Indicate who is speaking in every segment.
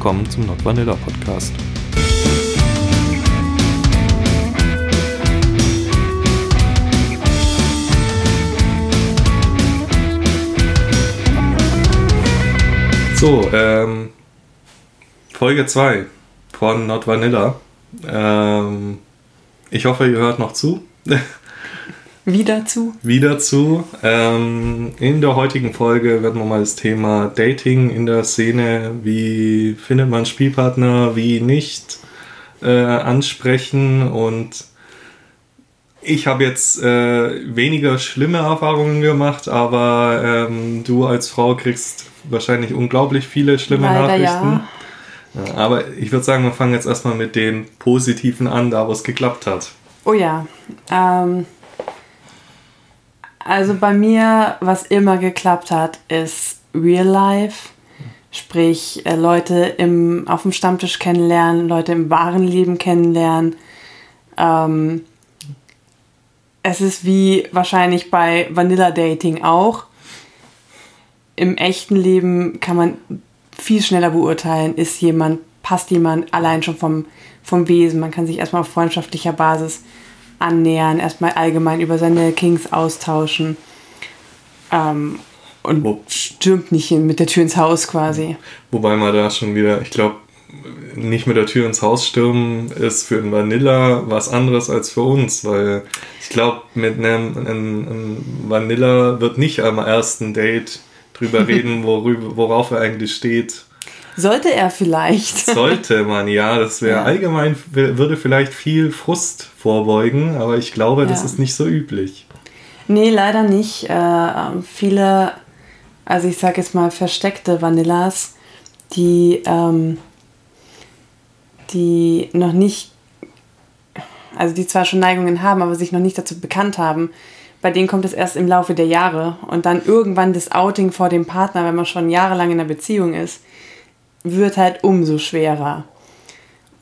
Speaker 1: willkommen zum Not Vanilla Podcast. So, ähm, Folge 2 von Not Vanilla. Ähm, ich hoffe, ihr hört noch zu.
Speaker 2: Wieder zu.
Speaker 1: Wieder zu. Ähm, in der heutigen Folge werden wir mal das Thema Dating in der Szene, wie findet man Spielpartner, wie nicht, äh, ansprechen. Und ich habe jetzt äh, weniger schlimme Erfahrungen gemacht, aber ähm, du als Frau kriegst wahrscheinlich unglaublich viele schlimme
Speaker 2: Leider
Speaker 1: Nachrichten. Ja, aber ich würde sagen, wir fangen jetzt erstmal mit den positiven an, da wo es geklappt hat.
Speaker 2: Oh ja. Ähm, also bei mir, was immer geklappt hat, ist Real Life. Sprich, äh, Leute im, auf dem Stammtisch kennenlernen, Leute im wahren Leben kennenlernen. Ähm, es ist wie wahrscheinlich bei Vanilla Dating auch. Im echten Leben kann man viel schneller beurteilen, ist jemand, passt jemand allein schon vom, vom Wesen. Man kann sich erstmal auf freundschaftlicher Basis annähern, erstmal allgemein über seine Kings austauschen. Ähm, und
Speaker 1: Wo-
Speaker 2: stürmt nicht mit der Tür ins Haus quasi.
Speaker 1: Wobei man da schon wieder, ich glaube, nicht mit der Tür ins Haus stürmen ist für einen Vanilla was anderes als für uns, weil ich glaube, mit einem, einem, einem Vanilla wird nicht am ersten Date drüber reden, worüber, worauf er eigentlich steht.
Speaker 2: Sollte er vielleicht.
Speaker 1: Sollte man, ja, das wäre
Speaker 2: Ja.
Speaker 1: allgemein, würde vielleicht viel Frust vorbeugen, aber ich glaube, das
Speaker 2: Ja.
Speaker 1: ist nicht so üblich.
Speaker 2: Nee, leider nicht. Äh, ähm, viele, also ich sag jetzt mal versteckte Vanillas, die, ähm, die noch nicht, also die zwar schon Neigungen haben, aber sich noch nicht dazu bekannt haben, bei denen kommt es erst im Laufe der Jahre und dann irgendwann das Outing vor dem Partner, wenn man schon jahrelang in einer Beziehung ist, wird halt umso schwerer.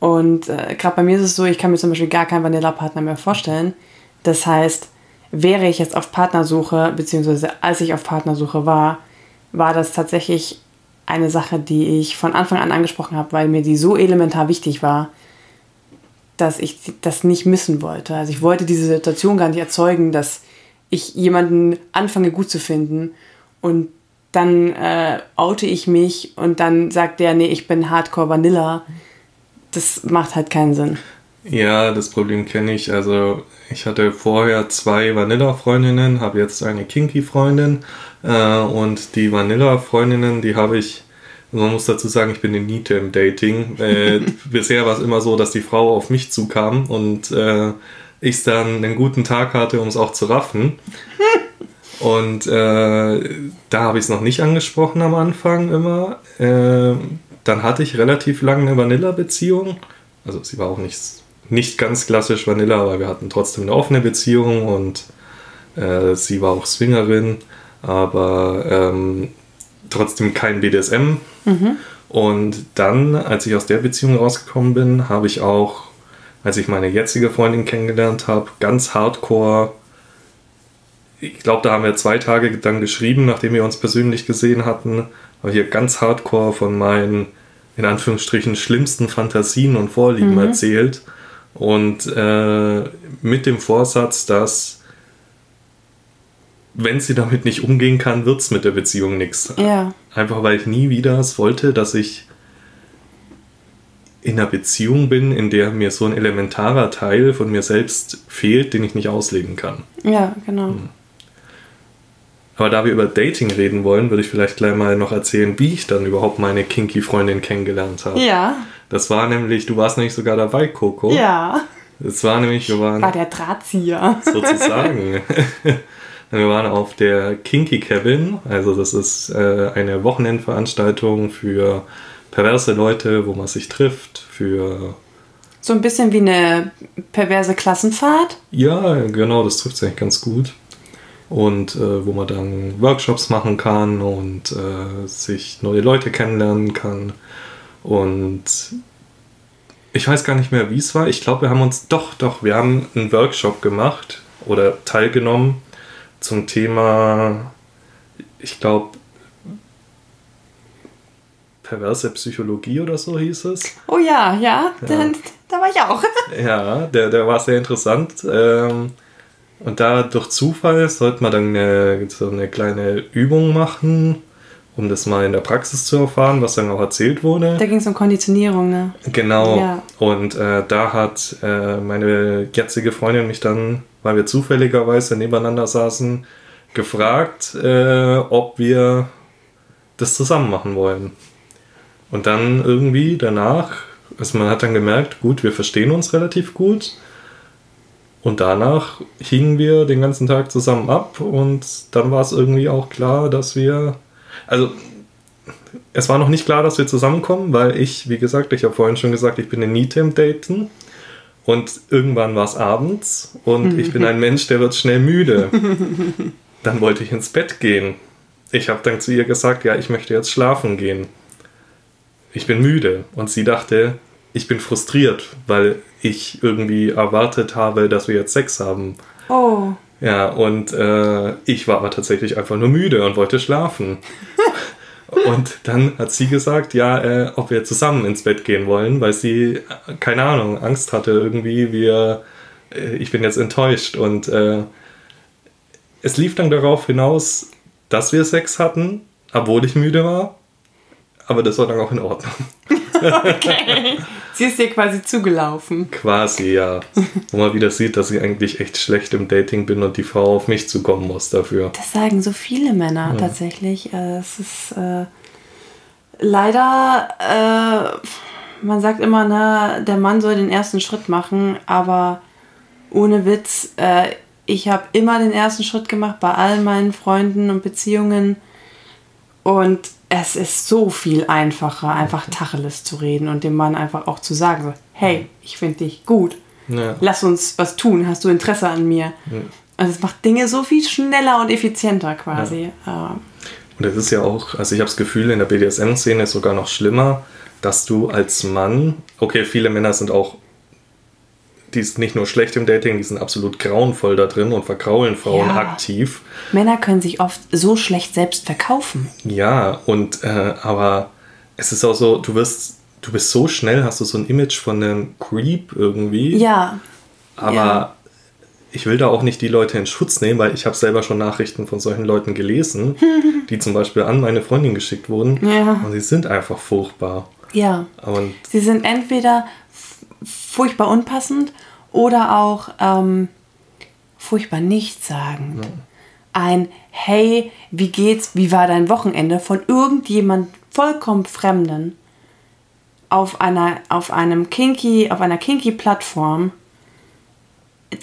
Speaker 2: Und äh, gerade bei mir ist es so, ich kann mir zum Beispiel gar keinen Vanilla-Partner mehr vorstellen. Das heißt, wäre ich jetzt auf Partnersuche, beziehungsweise als ich auf Partnersuche war, war das tatsächlich eine Sache, die ich von Anfang an angesprochen habe, weil mir die so elementar wichtig war, dass ich das nicht missen wollte. Also ich wollte diese Situation gar nicht erzeugen, dass ich jemanden anfange gut zu finden und dann äh, oute ich mich und dann sagt der, nee, ich bin Hardcore Vanilla. Das macht halt keinen Sinn.
Speaker 1: Ja, das Problem kenne ich. Also ich hatte vorher zwei Vanilla-Freundinnen, habe jetzt eine Kinky-Freundin äh, und die Vanilla-Freundinnen, die habe ich, man muss dazu sagen, ich bin eine Niete im Dating. Äh, bisher war es immer so, dass die Frau auf mich zukam und äh, ich dann einen guten Tag hatte, um es auch zu raffen. Und äh, da habe ich es noch nicht angesprochen am Anfang immer. Äh, dann hatte ich relativ lange eine Vanilla-Beziehung. Also sie war auch nicht, nicht ganz klassisch Vanilla, aber wir hatten trotzdem eine offene Beziehung und äh, sie war auch Swingerin, aber ähm, trotzdem kein BDSM. Und dann, als ich aus der Beziehung rausgekommen bin, habe ich auch, als ich meine jetzige Freundin kennengelernt habe, ganz hardcore ich glaube, da haben wir zwei Tage dann geschrieben, nachdem wir uns persönlich gesehen hatten, habe ich hier ganz hardcore von meinen, in Anführungsstrichen, schlimmsten Fantasien und Vorlieben erzählt. Und äh, mit dem Vorsatz, dass, wenn sie damit nicht umgehen kann, wird es mit der Beziehung nichts.
Speaker 2: Ja.
Speaker 1: Einfach weil ich nie wieder es wollte, dass ich in einer Beziehung bin, in der mir so ein elementarer Teil von mir selbst fehlt, den ich nicht ausleben kann.
Speaker 2: Ja, genau.
Speaker 1: Aber da wir über Dating reden wollen, würde ich vielleicht gleich mal noch erzählen, wie ich dann überhaupt meine kinky Freundin kennengelernt habe.
Speaker 2: Ja.
Speaker 1: Das war nämlich, du warst nämlich sogar dabei, Coco.
Speaker 2: Ja.
Speaker 1: Das war nämlich, wir waren
Speaker 2: War der Drahtzieher.
Speaker 1: sozusagen. wir waren auf der Kinky Cabin, also das ist äh, eine Wochenendveranstaltung für perverse Leute, wo man sich trifft, für
Speaker 2: So ein bisschen wie eine perverse Klassenfahrt.
Speaker 1: Ja, genau, das trifft es eigentlich ganz gut. Und äh, wo man dann Workshops machen kann und äh, sich neue Leute kennenlernen kann. Und ich weiß gar nicht mehr, wie es war. Ich glaube, wir haben uns doch, doch, wir haben einen Workshop gemacht oder teilgenommen zum Thema, ich glaube, perverse Psychologie oder so hieß es.
Speaker 2: Oh ja, ja, ja. Dann, da war ich auch.
Speaker 1: ja, der, der war sehr interessant. Ähm, und da durch Zufall sollte man dann eine, so eine kleine Übung machen, um das mal in der Praxis zu erfahren, was dann auch erzählt wurde.
Speaker 2: Da ging es um Konditionierung, ne?
Speaker 1: Genau. Ja. Und äh, da hat äh, meine jetzige Freundin mich dann, weil wir zufälligerweise nebeneinander saßen, gefragt, äh, ob wir das zusammen machen wollen. Und dann irgendwie danach, also man hat dann gemerkt, gut, wir verstehen uns relativ gut. Und danach hingen wir den ganzen Tag zusammen ab und dann war es irgendwie auch klar, dass wir, also es war noch nicht klar, dass wir zusammenkommen, weil ich, wie gesagt, ich habe vorhin schon gesagt, ich bin in Nietem daten und irgendwann war es abends und ich bin ein Mensch, der wird schnell müde. Dann wollte ich ins Bett gehen. Ich habe dann zu ihr gesagt, ja, ich möchte jetzt schlafen gehen. Ich bin müde und sie dachte, ich bin frustriert, weil ich irgendwie erwartet habe, dass wir jetzt Sex haben.
Speaker 2: Oh.
Speaker 1: Ja, und äh, ich war aber tatsächlich einfach nur müde und wollte schlafen. und dann hat sie gesagt, ja, äh, ob wir zusammen ins Bett gehen wollen, weil sie, äh, keine Ahnung, Angst hatte irgendwie, wir, äh, ich bin jetzt enttäuscht. Und äh, es lief dann darauf hinaus, dass wir Sex hatten, obwohl ich müde war. Aber das war dann auch in Ordnung.
Speaker 2: okay. Sie ist dir quasi zugelaufen.
Speaker 1: Quasi, ja. Wo man wieder sieht, dass ich eigentlich echt schlecht im Dating bin und die Frau auf mich zukommen muss dafür.
Speaker 2: Das sagen so viele Männer ja. tatsächlich. Äh, es ist äh, leider, äh, man sagt immer, ne, der Mann soll den ersten Schritt machen, aber ohne Witz, äh, ich habe immer den ersten Schritt gemacht bei all meinen Freunden und Beziehungen. Und es ist so viel einfacher, einfach Tacheles zu reden und dem Mann einfach auch zu sagen, so, hey, ich finde dich gut. Ja. Lass uns was tun. Hast du Interesse an mir? Ja. Also es macht Dinge so viel schneller und effizienter quasi. Ja.
Speaker 1: Und es ist ja auch, also ich habe das Gefühl, in der BDSM-Szene ist sogar noch schlimmer, dass du als Mann, okay, viele Männer sind auch die ist nicht nur schlecht im Dating, die sind absolut grauenvoll da drin und verkraulen Frauen ja. aktiv.
Speaker 2: Männer können sich oft so schlecht selbst verkaufen.
Speaker 1: Ja, und äh, aber es ist auch so, du wirst, du bist so schnell, hast du so ein Image von einem Creep irgendwie.
Speaker 2: Ja.
Speaker 1: Aber ja. ich will da auch nicht die Leute in Schutz nehmen, weil ich habe selber schon Nachrichten von solchen Leuten gelesen, die zum Beispiel an meine Freundin geschickt wurden.
Speaker 2: Ja.
Speaker 1: Und sie sind einfach furchtbar.
Speaker 2: Ja.
Speaker 1: Und
Speaker 2: sie sind entweder furchtbar unpassend oder auch ähm, furchtbar nichtssagend. Ja. Ein Hey, wie geht's, wie war dein Wochenende von irgendjemand vollkommen Fremden auf einer, auf einem Kinky, auf einer Kinky-Plattform.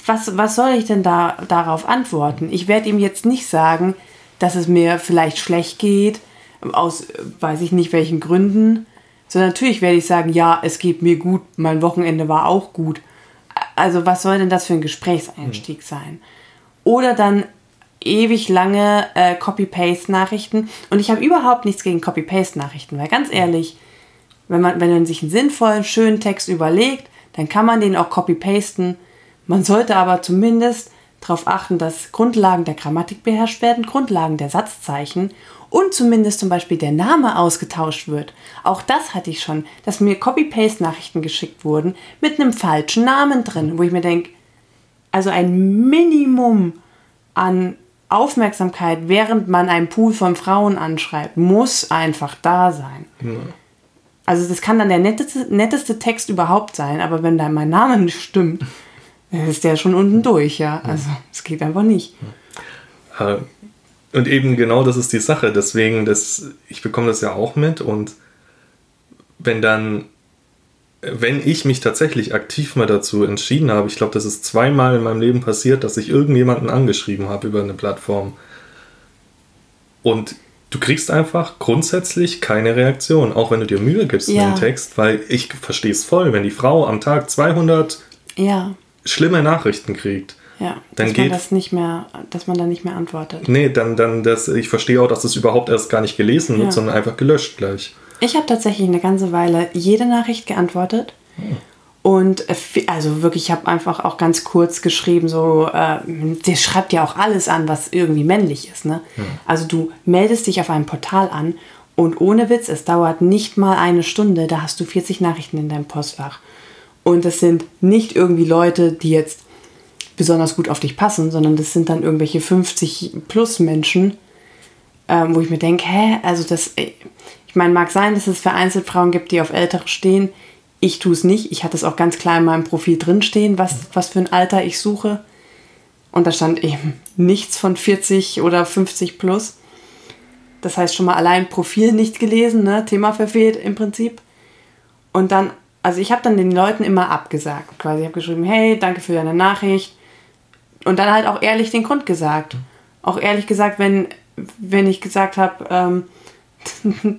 Speaker 2: Was, was soll ich denn da darauf antworten? Ich werde ihm jetzt nicht sagen, dass es mir vielleicht schlecht geht, aus weiß ich nicht welchen Gründen, so, natürlich werde ich sagen, ja, es geht mir gut, mein Wochenende war auch gut. Also, was soll denn das für ein Gesprächseinstieg hm. sein? Oder dann ewig lange äh, Copy-Paste-Nachrichten. Und ich habe überhaupt nichts gegen Copy-Paste-Nachrichten, weil ganz ehrlich, wenn man, wenn man sich einen sinnvollen, schönen Text überlegt, dann kann man den auch copy-pasten. Man sollte aber zumindest darauf achten, dass Grundlagen der Grammatik beherrscht werden, Grundlagen der Satzzeichen und zumindest zum Beispiel der Name ausgetauscht wird. Auch das hatte ich schon, dass mir Copy-Paste-Nachrichten geschickt wurden mit einem falschen Namen drin, wo ich mir denke, also ein Minimum an Aufmerksamkeit, während man einen Pool von Frauen anschreibt, muss einfach da sein. Ja. Also das kann dann der netteste, netteste Text überhaupt sein, aber wenn da mein Name nicht stimmt, ist der schon unten durch, ja. Also es geht einfach nicht.
Speaker 1: Äh, und eben genau das ist die Sache. Deswegen, das, ich bekomme das ja auch mit. Und wenn dann, wenn ich mich tatsächlich aktiv mal dazu entschieden habe, ich glaube, das ist zweimal in meinem Leben passiert, dass ich irgendjemanden angeschrieben habe über eine Plattform. Und du kriegst einfach grundsätzlich keine Reaktion, auch wenn du dir Mühe gibst ja. mit dem Text, weil ich verstehe es voll, wenn die Frau am Tag 200
Speaker 2: ja.
Speaker 1: schlimme Nachrichten kriegt
Speaker 2: ja, dann dass geht, man das nicht mehr, dass man dann nicht mehr antwortet.
Speaker 1: Nee, dann, dann das, ich verstehe auch, dass das überhaupt erst gar nicht gelesen wird, ja. sondern einfach gelöscht gleich.
Speaker 2: Ich habe tatsächlich eine ganze Weile jede Nachricht geantwortet. Hm. Und äh, also wirklich, ich habe einfach auch ganz kurz geschrieben, so, äh, der schreibt ja auch alles an, was irgendwie männlich ist. Ne? Hm. Also du meldest dich auf einem Portal an Und ohne Witz, es dauert nicht mal eine Stunde, da hast du 40 Nachrichten in deinem Postfach. Und das sind nicht irgendwie Leute, die jetzt besonders gut auf dich passen, sondern das sind dann irgendwelche 50 plus Menschen, ähm, wo ich mir denke, hä, also das, äh, ich meine, mag sein, dass es vereinzelt Frauen gibt, die auf Ältere stehen. Ich tue es nicht. Ich hatte es auch ganz klar in meinem Profil drinstehen, was, was für ein Alter ich suche. Und da stand eben nichts von 40 oder 50 plus. Das heißt schon mal allein Profil nicht gelesen, ne? Thema verfehlt im Prinzip. Und dann, also ich habe dann den Leuten immer abgesagt. Quasi, ich habe geschrieben, hey, danke für deine Nachricht. Und dann halt auch ehrlich den Grund gesagt. Auch ehrlich gesagt, wenn, wenn ich gesagt habe, ähm,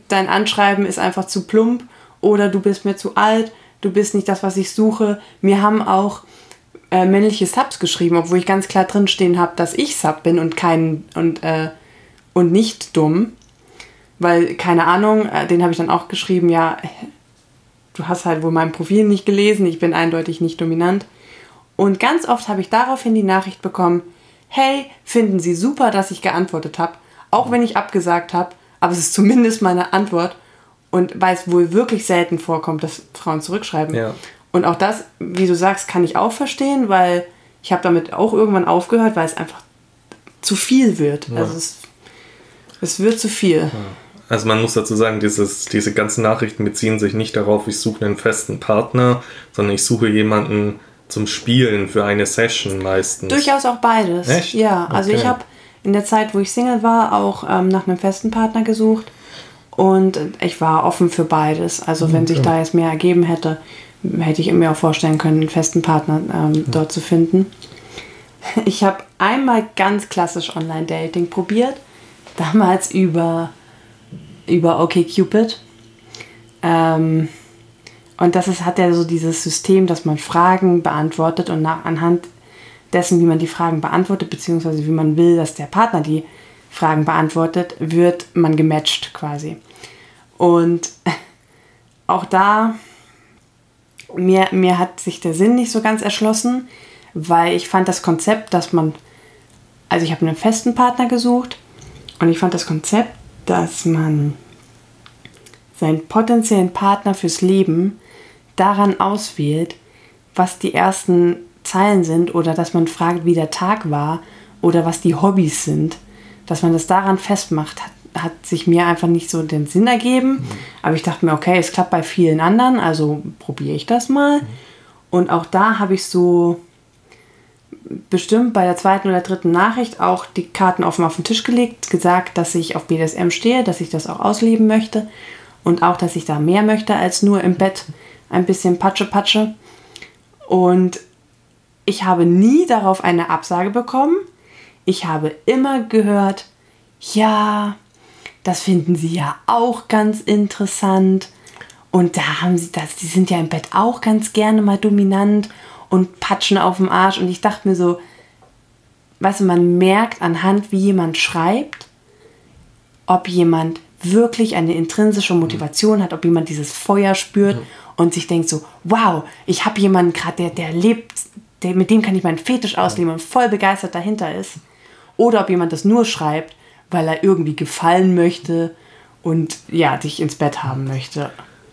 Speaker 2: dein Anschreiben ist einfach zu plump oder du bist mir zu alt, du bist nicht das, was ich suche. Mir haben auch äh, männliche Subs geschrieben, obwohl ich ganz klar drinstehen habe, dass ich Sub bin und kein und, äh, und nicht dumm. Weil, keine Ahnung, äh, den habe ich dann auch geschrieben, ja, du hast halt wohl mein Profil nicht gelesen, ich bin eindeutig nicht dominant. Und ganz oft habe ich daraufhin die Nachricht bekommen, hey, finden Sie super, dass ich geantwortet habe, auch wenn ich abgesagt habe, aber es ist zumindest meine Antwort. Und weil es wohl wirklich selten vorkommt, dass Frauen zurückschreiben. Ja. Und auch das, wie du sagst, kann ich auch verstehen, weil ich habe damit auch irgendwann aufgehört, weil es einfach zu viel wird. Ja. Also es, es wird zu viel. Ja.
Speaker 1: Also man muss dazu sagen, dieses, diese ganzen Nachrichten beziehen sich nicht darauf, ich suche einen festen Partner, sondern ich suche jemanden zum Spielen für eine Session meistens.
Speaker 2: Durchaus auch beides. Echt? Ja, also okay. ich habe in der Zeit, wo ich Single war, auch ähm, nach einem festen Partner gesucht. Und ich war offen für beides. Also wenn okay. sich da jetzt mehr ergeben hätte, hätte ich mir auch vorstellen können, einen festen Partner ähm, ja. dort zu finden. Ich habe einmal ganz klassisch Online-Dating probiert. Damals über, über OkCupid. Ähm, und das ist, hat ja so dieses System, dass man Fragen beantwortet und nach, anhand dessen, wie man die Fragen beantwortet, beziehungsweise wie man will, dass der Partner die Fragen beantwortet, wird man gematcht quasi. Und auch da mir, mir hat sich der Sinn nicht so ganz erschlossen, weil ich fand das Konzept, dass man, also ich habe einen festen Partner gesucht und ich fand das Konzept, dass man seinen potenziellen Partner fürs Leben daran auswählt, was die ersten Zeilen sind oder dass man fragt, wie der Tag war oder was die Hobbys sind, dass man das daran festmacht, hat hat sich mir einfach nicht so den Sinn ergeben. Mhm. Aber ich dachte mir, okay, es klappt bei vielen anderen, also probiere ich das mal. Mhm. Und auch da habe ich so bestimmt bei der zweiten oder dritten Nachricht auch die Karten offen auf den Tisch gelegt, gesagt, dass ich auf BDSM stehe, dass ich das auch ausleben möchte und auch, dass ich da mehr möchte als nur im Bett ein bisschen Patsche Patsche. Und ich habe nie darauf eine Absage bekommen. Ich habe immer gehört, ja, das finden sie ja auch ganz interessant. Und da haben sie das, die sind ja im Bett auch ganz gerne mal dominant und patschen auf dem Arsch. Und ich dachte mir so, weißt du, man merkt anhand, wie jemand schreibt, ob jemand wirklich eine intrinsische Motivation hat, ob jemand dieses Feuer spürt. Und sich denkt so, wow, ich habe jemanden gerade, der, der lebt, der, mit dem kann ich meinen Fetisch ausleben und voll begeistert dahinter ist. Oder ob jemand das nur schreibt, weil er irgendwie gefallen möchte und ja, dich ins Bett haben möchte.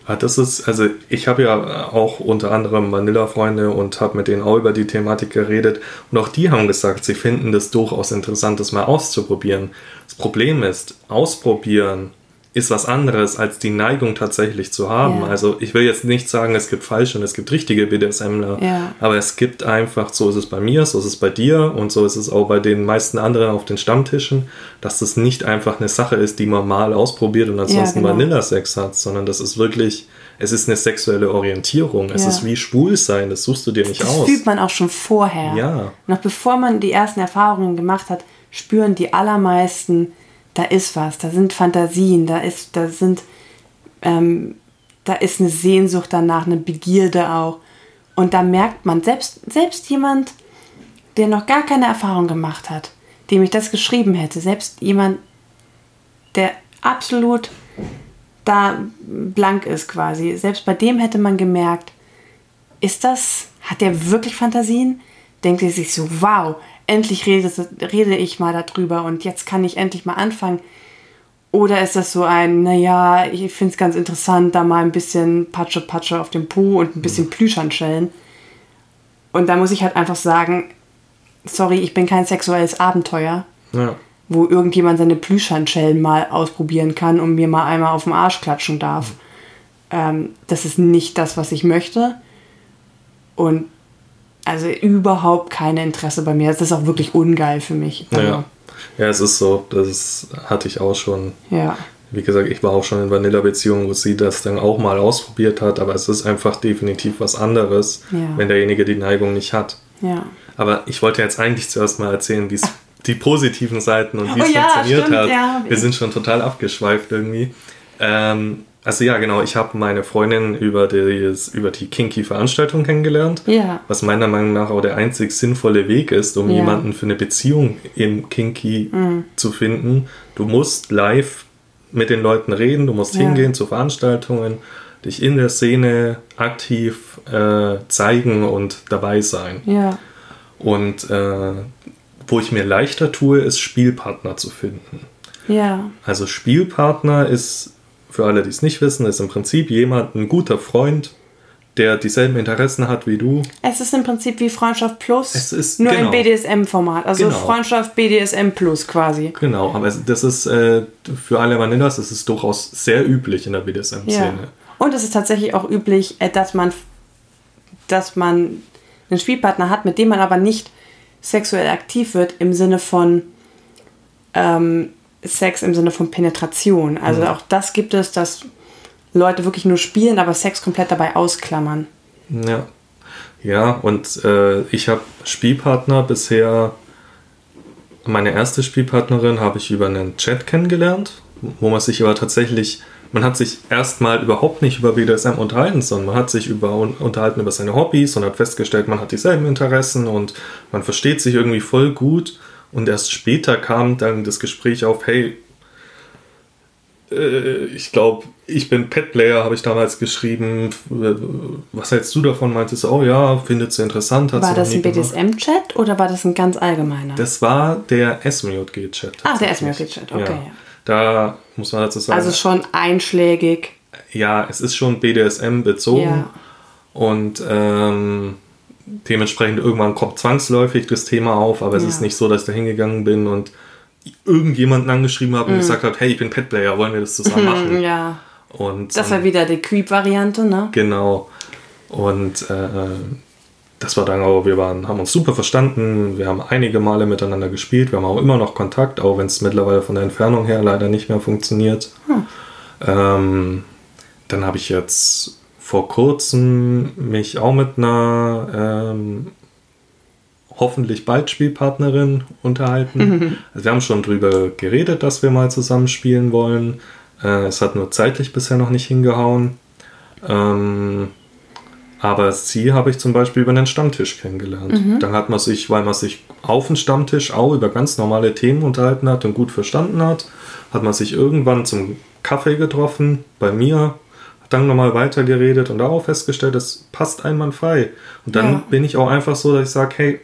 Speaker 1: Ja, das ist, also ich habe ja auch unter anderem Manila-Freunde und habe mit denen auch über die Thematik geredet und auch die haben gesagt, sie finden das durchaus interessant, das mal auszuprobieren. Das Problem ist, ausprobieren ist was anderes, als die Neigung tatsächlich zu haben. Ja. Also ich will jetzt nicht sagen, es gibt falsche und es gibt richtige BDSMler, ja. aber es gibt einfach, so ist es bei mir, so ist es bei dir und so ist es auch bei den meisten anderen auf den Stammtischen, dass das nicht einfach eine Sache ist, die man mal ausprobiert und ansonsten ja, genau. Vanilla-Sex hat, sondern das ist wirklich, es ist eine sexuelle Orientierung. Es ist wie schwul sein, das suchst du dir nicht
Speaker 2: das
Speaker 1: aus.
Speaker 2: Das fühlt man auch schon vorher. Ja. Noch bevor man die ersten Erfahrungen gemacht hat, spüren die allermeisten, da ist was, da sind Fantasien, da ist, da sind, ähm, da ist eine Sehnsucht danach, eine Begierde auch. Und da merkt man, selbst, selbst jemand, der noch gar keine Erfahrung gemacht hat, dem ich das geschrieben hätte, selbst jemand, der absolut da blank ist quasi, selbst bei dem hätte man gemerkt, ist das, hat der wirklich Fantasien? Denkt er sich so, wow, endlich rede, rede ich mal darüber und jetzt kann ich endlich mal anfangen. Oder ist das so ein, naja, ich finde es ganz interessant, da mal ein bisschen Patsche, Patsche auf dem Po und ein bisschen Plüschhandschellen. Und da muss ich halt einfach sagen, sorry, ich bin kein sexuelles Abenteuer,
Speaker 1: Ja.
Speaker 2: wo irgendjemand seine Plüschhandschellen mal ausprobieren kann und mir mal einmal auf den Arsch klatschen darf. Ähm, das ist nicht das, was ich möchte. Und also überhaupt kein Interesse bei mir. Das ist auch wirklich ungeil für mich. Also,
Speaker 1: Ja. ja, es ist so. Das hatte ich auch schon.
Speaker 2: ja.
Speaker 1: Wie gesagt, ich war auch schon in Vanilla-Beziehungen, wo sie das dann auch mal ausprobiert hat, aber es ist einfach definitiv was anderes,
Speaker 2: Ja.
Speaker 1: wenn derjenige die Neigung nicht hat.
Speaker 2: Ja.
Speaker 1: Aber ich wollte jetzt eigentlich zuerst mal erzählen, wie es die positiven Seiten und wie
Speaker 2: Oh
Speaker 1: es
Speaker 2: ja,
Speaker 1: funktioniert
Speaker 2: stimmt,
Speaker 1: hat.
Speaker 2: ja.
Speaker 1: Wir sind schon total abgeschweift irgendwie. Ähm, also ja, genau, ich habe meine Freundin über, das, über die Kinky-Veranstaltung kennengelernt.
Speaker 2: Ja.
Speaker 1: Was meiner Meinung nach auch der einzig sinnvolle Weg ist, um
Speaker 2: Ja.
Speaker 1: jemanden für eine Beziehung im Kinky
Speaker 2: Mhm.
Speaker 1: zu finden. Du musst live mit den Leuten reden, du musst
Speaker 2: Ja.
Speaker 1: hingehen zu Veranstaltungen, dich in der Szene aktiv äh, zeigen und dabei sein.
Speaker 2: Ja.
Speaker 1: Und äh, wo ich mir leichter tue, ist Spielpartner zu finden.
Speaker 2: Ja.
Speaker 1: Also Spielpartner ist, für alle, die es nicht wissen, ist im Prinzip jemand, ein guter Freund, der dieselben Interessen hat wie du.
Speaker 2: Es ist im Prinzip wie Freundschaft Plus,
Speaker 1: Es ist-
Speaker 2: nur
Speaker 1: genau.
Speaker 2: im BDSM-Format. Also
Speaker 1: Genau.
Speaker 2: Freundschaft BDSM Plus quasi.
Speaker 1: Genau, aber das ist äh, für alle Vanillas, das ist durchaus sehr üblich in der BDSM-Szene.
Speaker 2: Ja. Und es ist tatsächlich auch üblich, äh, dass man, dass man einen Spielpartner hat, mit dem man aber nicht sexuell aktiv wird im Sinne von ähm, Sex, im Sinne von Penetration. Also
Speaker 1: Mhm.
Speaker 2: auch das gibt es, dass Leute wirklich nur spielen, aber Sex komplett dabei ausklammern.
Speaker 1: Ja, ja und äh, ich habe Spielpartner bisher, meine erste Spielpartnerin habe ich über einen Chat kennengelernt, wo man sich aber tatsächlich, man hat sich erstmal überhaupt nicht über BDSM unterhalten, sondern man hat sich über, unterhalten über seine Hobbys und hat festgestellt, man hat dieselben Interessen und man versteht sich irgendwie voll gut. Und erst später kam dann das Gespräch auf, hey, äh, ich glaube, ich bin Petplayer, habe ich damals geschrieben. Was hältst du davon? Meintest du, oh ja, findet sie interessant.
Speaker 2: War das ein. BDSM-Chat oder war das ein ganz allgemeiner?
Speaker 1: Das war der SMJG-Chat.
Speaker 2: Ah, der. SMJG-Chat, okay, ja.
Speaker 1: Da muss man dazu sagen,
Speaker 2: also schon einschlägig.
Speaker 1: ja, es ist schon BDSM bezogen.
Speaker 2: Ja.
Speaker 1: Und ähm, dementsprechend irgendwann kommt zwangsläufig das Thema auf, aber es
Speaker 2: Ja.
Speaker 1: ist nicht so, dass ich da hingegangen bin und irgendjemanden angeschrieben habe und gesagt habe, hey, ich bin Petplayer, wollen wir das zusammen machen?
Speaker 2: Mhm. Ja.
Speaker 1: Und
Speaker 2: Das
Speaker 1: ähm,
Speaker 2: war wieder die Creep-Variante, ne?
Speaker 1: Genau. Und äh, das war dann auch, wir waren, haben uns super verstanden, wir haben einige Male miteinander gespielt, wir haben auch immer noch Kontakt, auch wenn es mittlerweile von der Entfernung her leider nicht mehr funktioniert. Ähm, dann habe ich jetzt vor kurzem mich auch mit einer ähm, hoffentlich bald Spielpartnerin unterhalten. Also wir haben schon drüber geredet, dass wir mal zusammen spielen wollen. Äh, es hat nur zeitlich bisher noch nicht hingehauen. Ähm, aber sie habe ich zum Beispiel über einen Stammtisch kennengelernt. Dann hat man sich, weil man sich auf dem Stammtisch auch über ganz normale Themen unterhalten hat und gut verstanden hat, hat man sich irgendwann zum Kaffee getroffen bei mir, dann nochmal weitergeredet und darauf festgestellt, das passt einwandfrei. Und dann
Speaker 2: Ja.
Speaker 1: bin ich auch einfach so, dass ich sage, hey,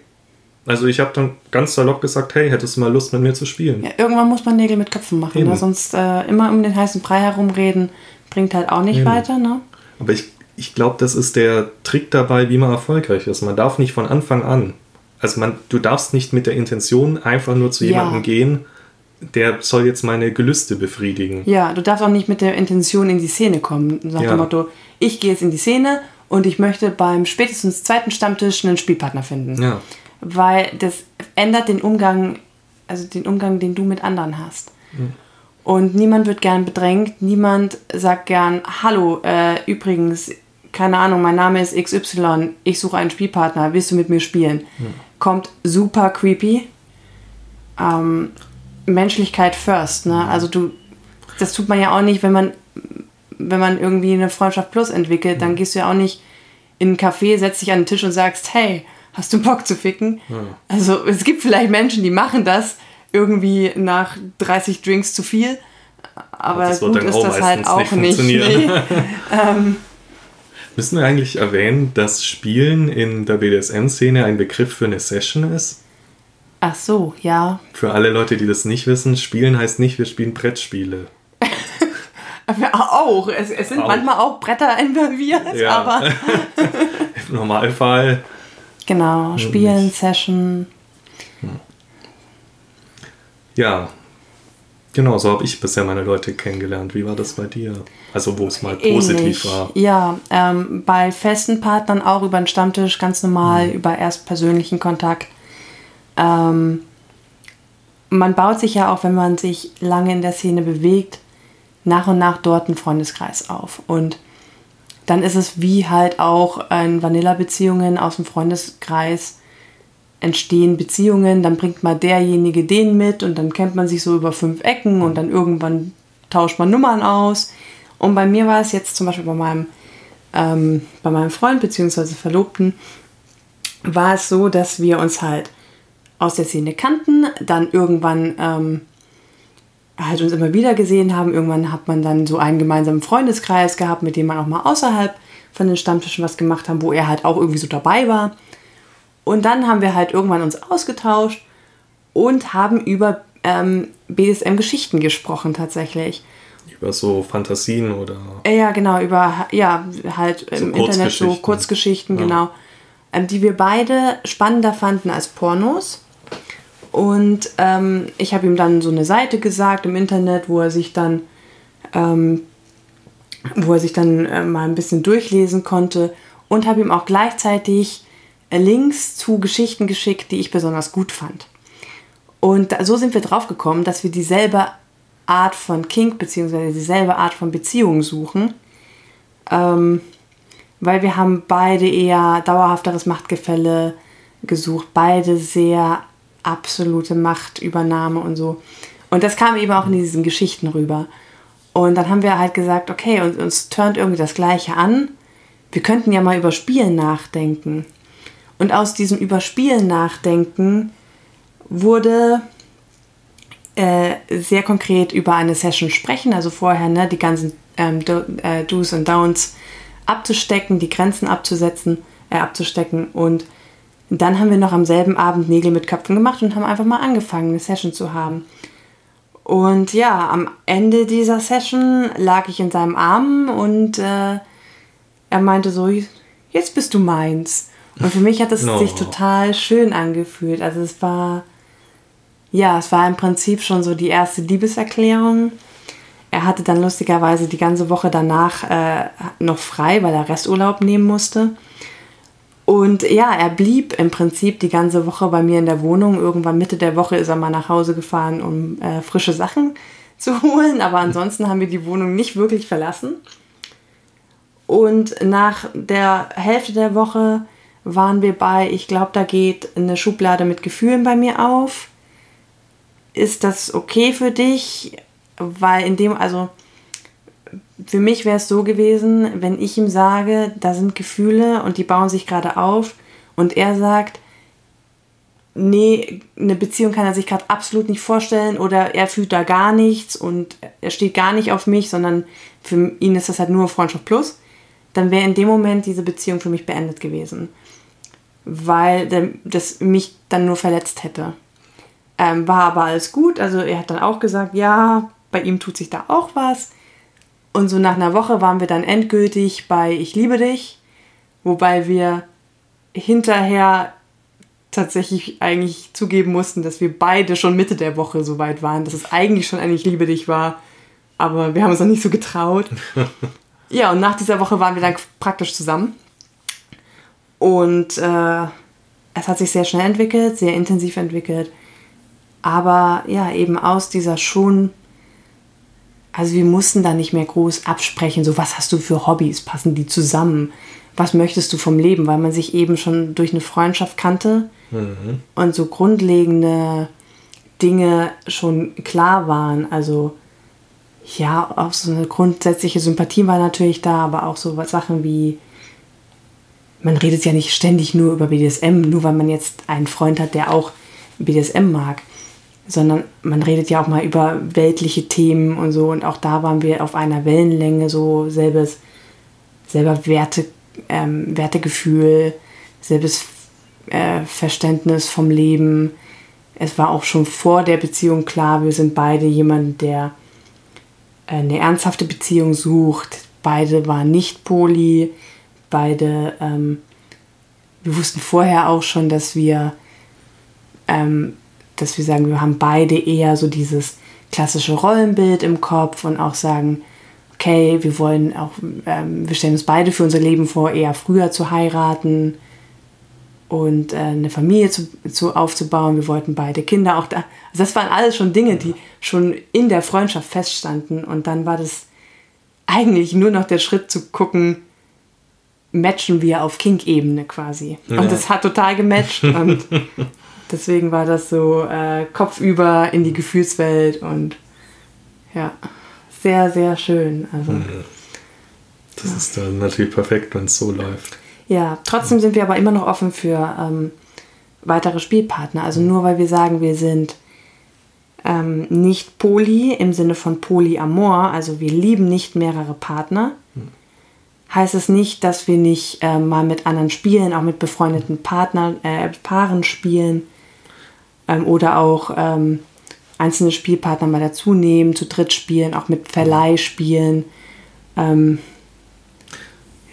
Speaker 1: also ich habe dann ganz salopp gesagt, hey, hättest du mal Lust mit mir zu spielen?
Speaker 2: Ja, irgendwann muss man Nägel mit Köpfen machen,
Speaker 1: Eben.
Speaker 2: ne? sonst äh, immer um den heißen Brei herumreden bringt halt auch nicht
Speaker 1: Eben.
Speaker 2: weiter, ne?
Speaker 1: Aber ich, ich glaube, das ist der Trick dabei, wie man erfolgreich ist. Man darf nicht von Anfang an, also man, du darfst nicht mit der Intention einfach nur zu
Speaker 2: Ja.
Speaker 1: jemandem gehen, der soll jetzt meine Gelüste befriedigen.
Speaker 2: Ja, du darfst auch nicht mit der Intention in die Szene kommen. Nach
Speaker 1: Ja.
Speaker 2: dem Motto, ich gehe jetzt in die Szene und ich möchte beim spätestens zweiten Stammtisch einen Spielpartner finden.
Speaker 1: Ja.
Speaker 2: Weil das ändert den Umgang, also den Umgang, den du mit anderen hast. Und niemand wird gern bedrängt, niemand sagt gern, hallo, äh, übrigens, keine Ahnung, mein Name ist XY, ich suche einen Spielpartner, willst du mit mir spielen? Kommt super creepy. Ähm, Menschlichkeit first, ne? Also du, das tut man ja auch nicht, wenn man, wenn man irgendwie eine Freundschaft Plus entwickelt, dann gehst du ja auch nicht in einen Café, setzt dich an den Tisch und sagst, hey, hast du Bock zu ficken? Also es gibt vielleicht Menschen, die machen das irgendwie nach 30 Drinks zu viel, aber gut ist das halt auch
Speaker 1: nicht
Speaker 2: nicht. Nee.
Speaker 1: Müssen wir eigentlich erwähnen, dass Spielen in der BDSM-Szene ein Begriff für eine Session ist?
Speaker 2: Ach so, ja.
Speaker 1: Für alle Leute, die das nicht wissen, Spielen heißt nicht, wir spielen Brettspiele.
Speaker 2: auch. Es, es sind auch. manchmal auch Bretter involviert, ja. aber.
Speaker 1: Im Normalfall.
Speaker 2: Genau, Spielen, Session.
Speaker 1: Ja, genau, so habe ich bisher meine Leute kennengelernt. Wie war das bei dir? Also, wo es mal positiv
Speaker 2: Ähnlich. war. Ja, ähm, bei festen Partnern auch über den Stammtisch, ganz normal, mhm. über erst persönlichen Kontakt. Ähm, man baut sich ja auch, wenn man sich lange in der Szene bewegt, nach und nach dort einen Freundeskreis auf. Und dann ist es wie halt auch in Vanilla-Beziehungen aus dem Freundeskreis entstehen Beziehungen, dann bringt mal derjenige den mit und dann kennt man sich so über fünf Ecken und dann irgendwann tauscht man Nummern aus. Und bei mir war es jetzt zum Beispiel bei meinem, ähm, bei meinem Freund bzw. Verlobten, war es so, dass wir uns halt aus der Szene kannten, dann irgendwann ähm, halt uns immer wieder gesehen haben. Irgendwann hat man dann so einen gemeinsamen Freundeskreis gehabt, mit dem man auch mal außerhalb von den Stammtischen was gemacht haben, wo er halt auch irgendwie so dabei war. Und dann haben wir halt irgendwann uns ausgetauscht und haben über ähm, BDSM-Geschichten gesprochen tatsächlich.
Speaker 1: Über so Fantasien oder?
Speaker 2: Ja, genau, über, ja, halt so im Internet so Kurzgeschichten, ja. genau. Ähm, die wir beide spannender fanden als Pornos. Und ähm, ich habe ihm dann so eine Seite gesagt im Internet, wo er sich dann, ähm, wo er sich dann äh, mal ein bisschen durchlesen konnte und habe ihm auch gleichzeitig äh, Links zu Geschichten geschickt, die ich besonders gut fand. Und so sind wir drauf gekommen, dass wir dieselbe Art von Kink bzw. dieselbe Art von Beziehung suchen. Ähm, weil wir haben beide eher dauerhafteres Machtgefälle gesucht, beide sehr absolute Machtübernahme und so. Und das kam eben auch in diesen Geschichten rüber. Und dann haben wir halt gesagt, okay, und uns turnt irgendwie das Gleiche an. Wir könnten ja mal über Spielen nachdenken. Und aus diesem Überspielen nachdenken wurde äh, sehr konkret über eine Session sprechen, also vorher ne, die ganzen ähm, Do, äh, Do's und Don'ts abzustecken, die Grenzen abzusetzen, äh, abzustecken und dann haben wir noch am selben Abend Nägel mit Köpfen gemacht und haben einfach mal angefangen, eine Session zu haben. Und ja, am Ende dieser Session lag ich in seinem Arm und äh, er meinte so, jetzt bist du meins. Und für mich hat es no. sich total schön angefühlt. Also es war, ja, es war im Prinzip schon so die erste Liebeserklärung. Er hatte dann lustigerweise die ganze Woche danach äh, noch frei, weil er Resturlaub nehmen musste. Und ja, er blieb im Prinzip die ganze Woche bei mir in der Wohnung. Irgendwann Mitte der Woche ist er mal nach Hause gefahren, um äh, frische Sachen zu holen. Aber ansonsten haben wir die Wohnung nicht wirklich verlassen. Und nach der Hälfte der Woche waren wir bei, ich glaube, da geht eine Schublade mit Gefühlen bei mir auf. Ist das okay für dich? Weil in dem, also für mich wäre es so gewesen, wenn ich ihm sage, da sind Gefühle und die bauen sich gerade auf und er sagt, nee, eine Beziehung kann er sich gerade absolut nicht vorstellen oder er fühlt da gar nichts und er steht gar nicht auf mich, sondern für ihn ist das halt nur Freundschaft plus, dann wäre in dem Moment diese Beziehung für mich beendet gewesen, weil das mich dann nur verletzt hätte. Ähm, war aber alles gut, also er hat dann auch gesagt, ja, bei ihm tut sich da auch was und so nach einer Woche waren wir dann endgültig bei Ich liebe dich, wobei wir hinterher tatsächlich eigentlich zugeben mussten, dass wir beide schon Mitte der Woche so weit waren, dass es eigentlich schon ein Ich liebe dich war, aber wir haben uns noch nicht so getraut. ja, und nach dieser Woche waren wir dann praktisch zusammen. Und äh, es hat sich sehr schnell entwickelt, sehr intensiv entwickelt. Aber ja, eben aus dieser schon also wir mussten da nicht mehr groß absprechen, so was hast du für Hobbys, passen die zusammen, was möchtest du vom Leben, weil man sich eben schon durch eine Freundschaft kannte mhm. und so grundlegende Dinge schon klar waren. Also ja, auch so eine grundsätzliche Sympathie war natürlich da, aber auch so Sachen wie, man redet ja nicht ständig nur über BDSM, nur weil man jetzt einen Freund hat, der auch BDSM mag sondern man redet ja auch mal über weltliche Themen und so. Und auch da waren wir auf einer Wellenlänge, so selbes, selber Werte, ähm, Wertegefühl, selbes äh, Verständnis vom Leben. Es war auch schon vor der Beziehung klar, wir sind beide jemand, der eine ernsthafte Beziehung sucht. Beide waren nicht poly, beide, ähm, wir wussten vorher auch schon, dass wir, ähm, dass wir sagen, wir haben beide eher so dieses klassische Rollenbild im Kopf und auch sagen, okay, wir wollen auch, ähm, wir stellen uns beide für unser Leben vor, eher früher zu heiraten und äh, eine Familie zu, zu aufzubauen. Wir wollten beide Kinder auch da. Also das waren alles schon Dinge, die schon in der Freundschaft feststanden. Und dann war das eigentlich nur noch der Schritt zu gucken, matchen wir auf Kink-Ebene quasi. Ja. Und das hat total gematcht und deswegen war das so äh, kopfüber in die Gefühlswelt und ja sehr, sehr schön. Also.
Speaker 1: Das ja. ist dann natürlich perfekt, wenn es so läuft.
Speaker 2: Ja, trotzdem sind wir aber immer noch offen für ähm, weitere Spielpartner. Also nur weil wir sagen, wir sind ähm, nicht poly im Sinne von polyamor, also wir lieben nicht mehrere Partner, mhm. heißt es nicht, dass wir nicht äh, mal mit anderen spielen, auch mit befreundeten Partnern, äh, Paaren spielen ähm, oder auch ähm, einzelne Spielpartner mal dazu nehmen, zu dritt spielen, auch mit Verleih spielen. Ähm,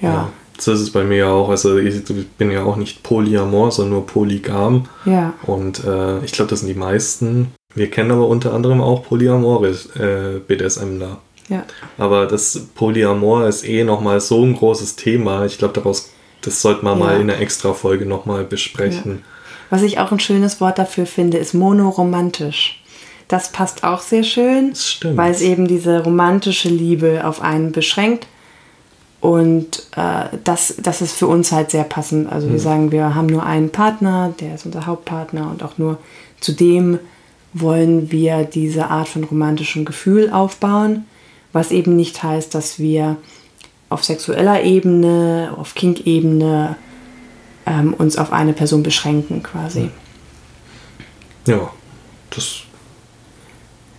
Speaker 1: ja. ja. So ist es bei mir auch. Also ich bin ja auch nicht polyamor, sondern nur polygam.
Speaker 2: Ja.
Speaker 1: Und äh, ich glaube, das sind die meisten. Wir kennen aber unter anderem auch polyamore äh, BDSMler.
Speaker 2: Ja.
Speaker 1: Aber das Polyamor ist eh nochmal so ein großes Thema. Ich glaube, daraus, das sollte man ja. mal in einer extra Folge nochmal besprechen. Ja.
Speaker 2: Was ich auch ein schönes Wort dafür finde, ist monoromantisch. Das passt auch sehr schön, weil es eben diese romantische Liebe auf einen beschränkt. Und äh, das, das ist für uns halt sehr passend. Also mhm. wir sagen, wir haben nur einen Partner, der ist unser Hauptpartner und auch nur zu dem wollen wir diese Art von romantischem Gefühl aufbauen, was eben nicht heißt, dass wir auf sexueller Ebene, auf Kink-Ebene ähm, uns auf eine Person beschränken quasi.
Speaker 1: Ja, das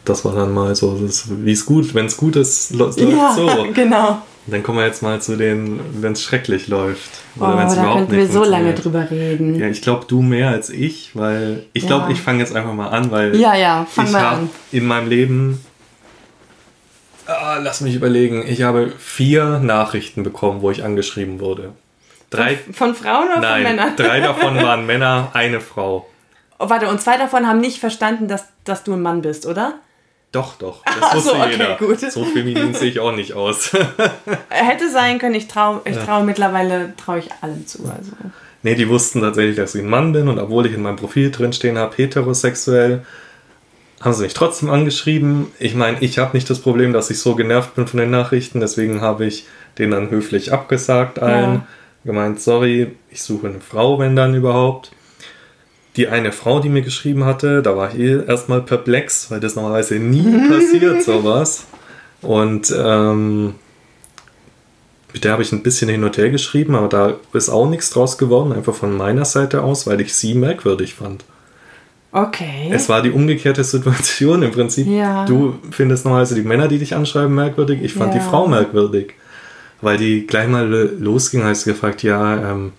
Speaker 1: das war dann mal so, wie es gut, wenn es gut ist, läuft
Speaker 2: ja,
Speaker 1: so.
Speaker 2: genau.
Speaker 1: Dann kommen wir jetzt mal zu den, wenn es schrecklich läuft.
Speaker 2: Oder oh, wenn's da überhaupt könnten wir so lange drüber reden.
Speaker 1: Ja, ich glaube, du mehr als ich, weil ich ja. glaube, ich fange jetzt einfach mal an, weil
Speaker 2: ja, ja, fang
Speaker 1: ich
Speaker 2: habe
Speaker 1: in meinem Leben, ah, lass mich überlegen, ich habe vier Nachrichten bekommen, wo ich angeschrieben wurde.
Speaker 2: Drei, von, von Frauen oder
Speaker 1: nein,
Speaker 2: von Männern?
Speaker 1: drei davon waren Männer, eine Frau.
Speaker 2: Oh, warte, und zwei davon haben nicht verstanden, dass, dass du ein Mann bist, oder?
Speaker 1: Doch, doch. Das wusste so, okay, jeder. Gut. So feminin sehe ich auch nicht aus.
Speaker 2: Hätte sein können, ich traue ich trau, ja. mittlerweile traue ich allem zu. Also.
Speaker 1: Nee, die wussten tatsächlich, dass ich ein Mann bin und obwohl ich in meinem Profil drinstehen habe, heterosexuell, haben sie mich trotzdem angeschrieben. Ich meine, ich habe nicht das Problem, dass ich so genervt bin von den Nachrichten, deswegen habe ich denen dann höflich abgesagt allen. Ja. Gemeint, sorry, ich suche eine Frau, wenn dann überhaupt die eine Frau, die mir geschrieben hatte, da war ich eh erstmal perplex, weil das normalerweise nie passiert, sowas. Und ähm, mit der habe ich ein bisschen hin und her geschrieben, aber da ist auch nichts draus geworden, einfach von meiner Seite aus, weil ich sie merkwürdig fand.
Speaker 2: Okay.
Speaker 1: Es war die umgekehrte Situation im Prinzip. Ja. Du findest normalerweise die Männer, die dich anschreiben, merkwürdig. Ich fand ja. die Frau merkwürdig. Weil die gleich mal losging, hast du gefragt, ja, ähm,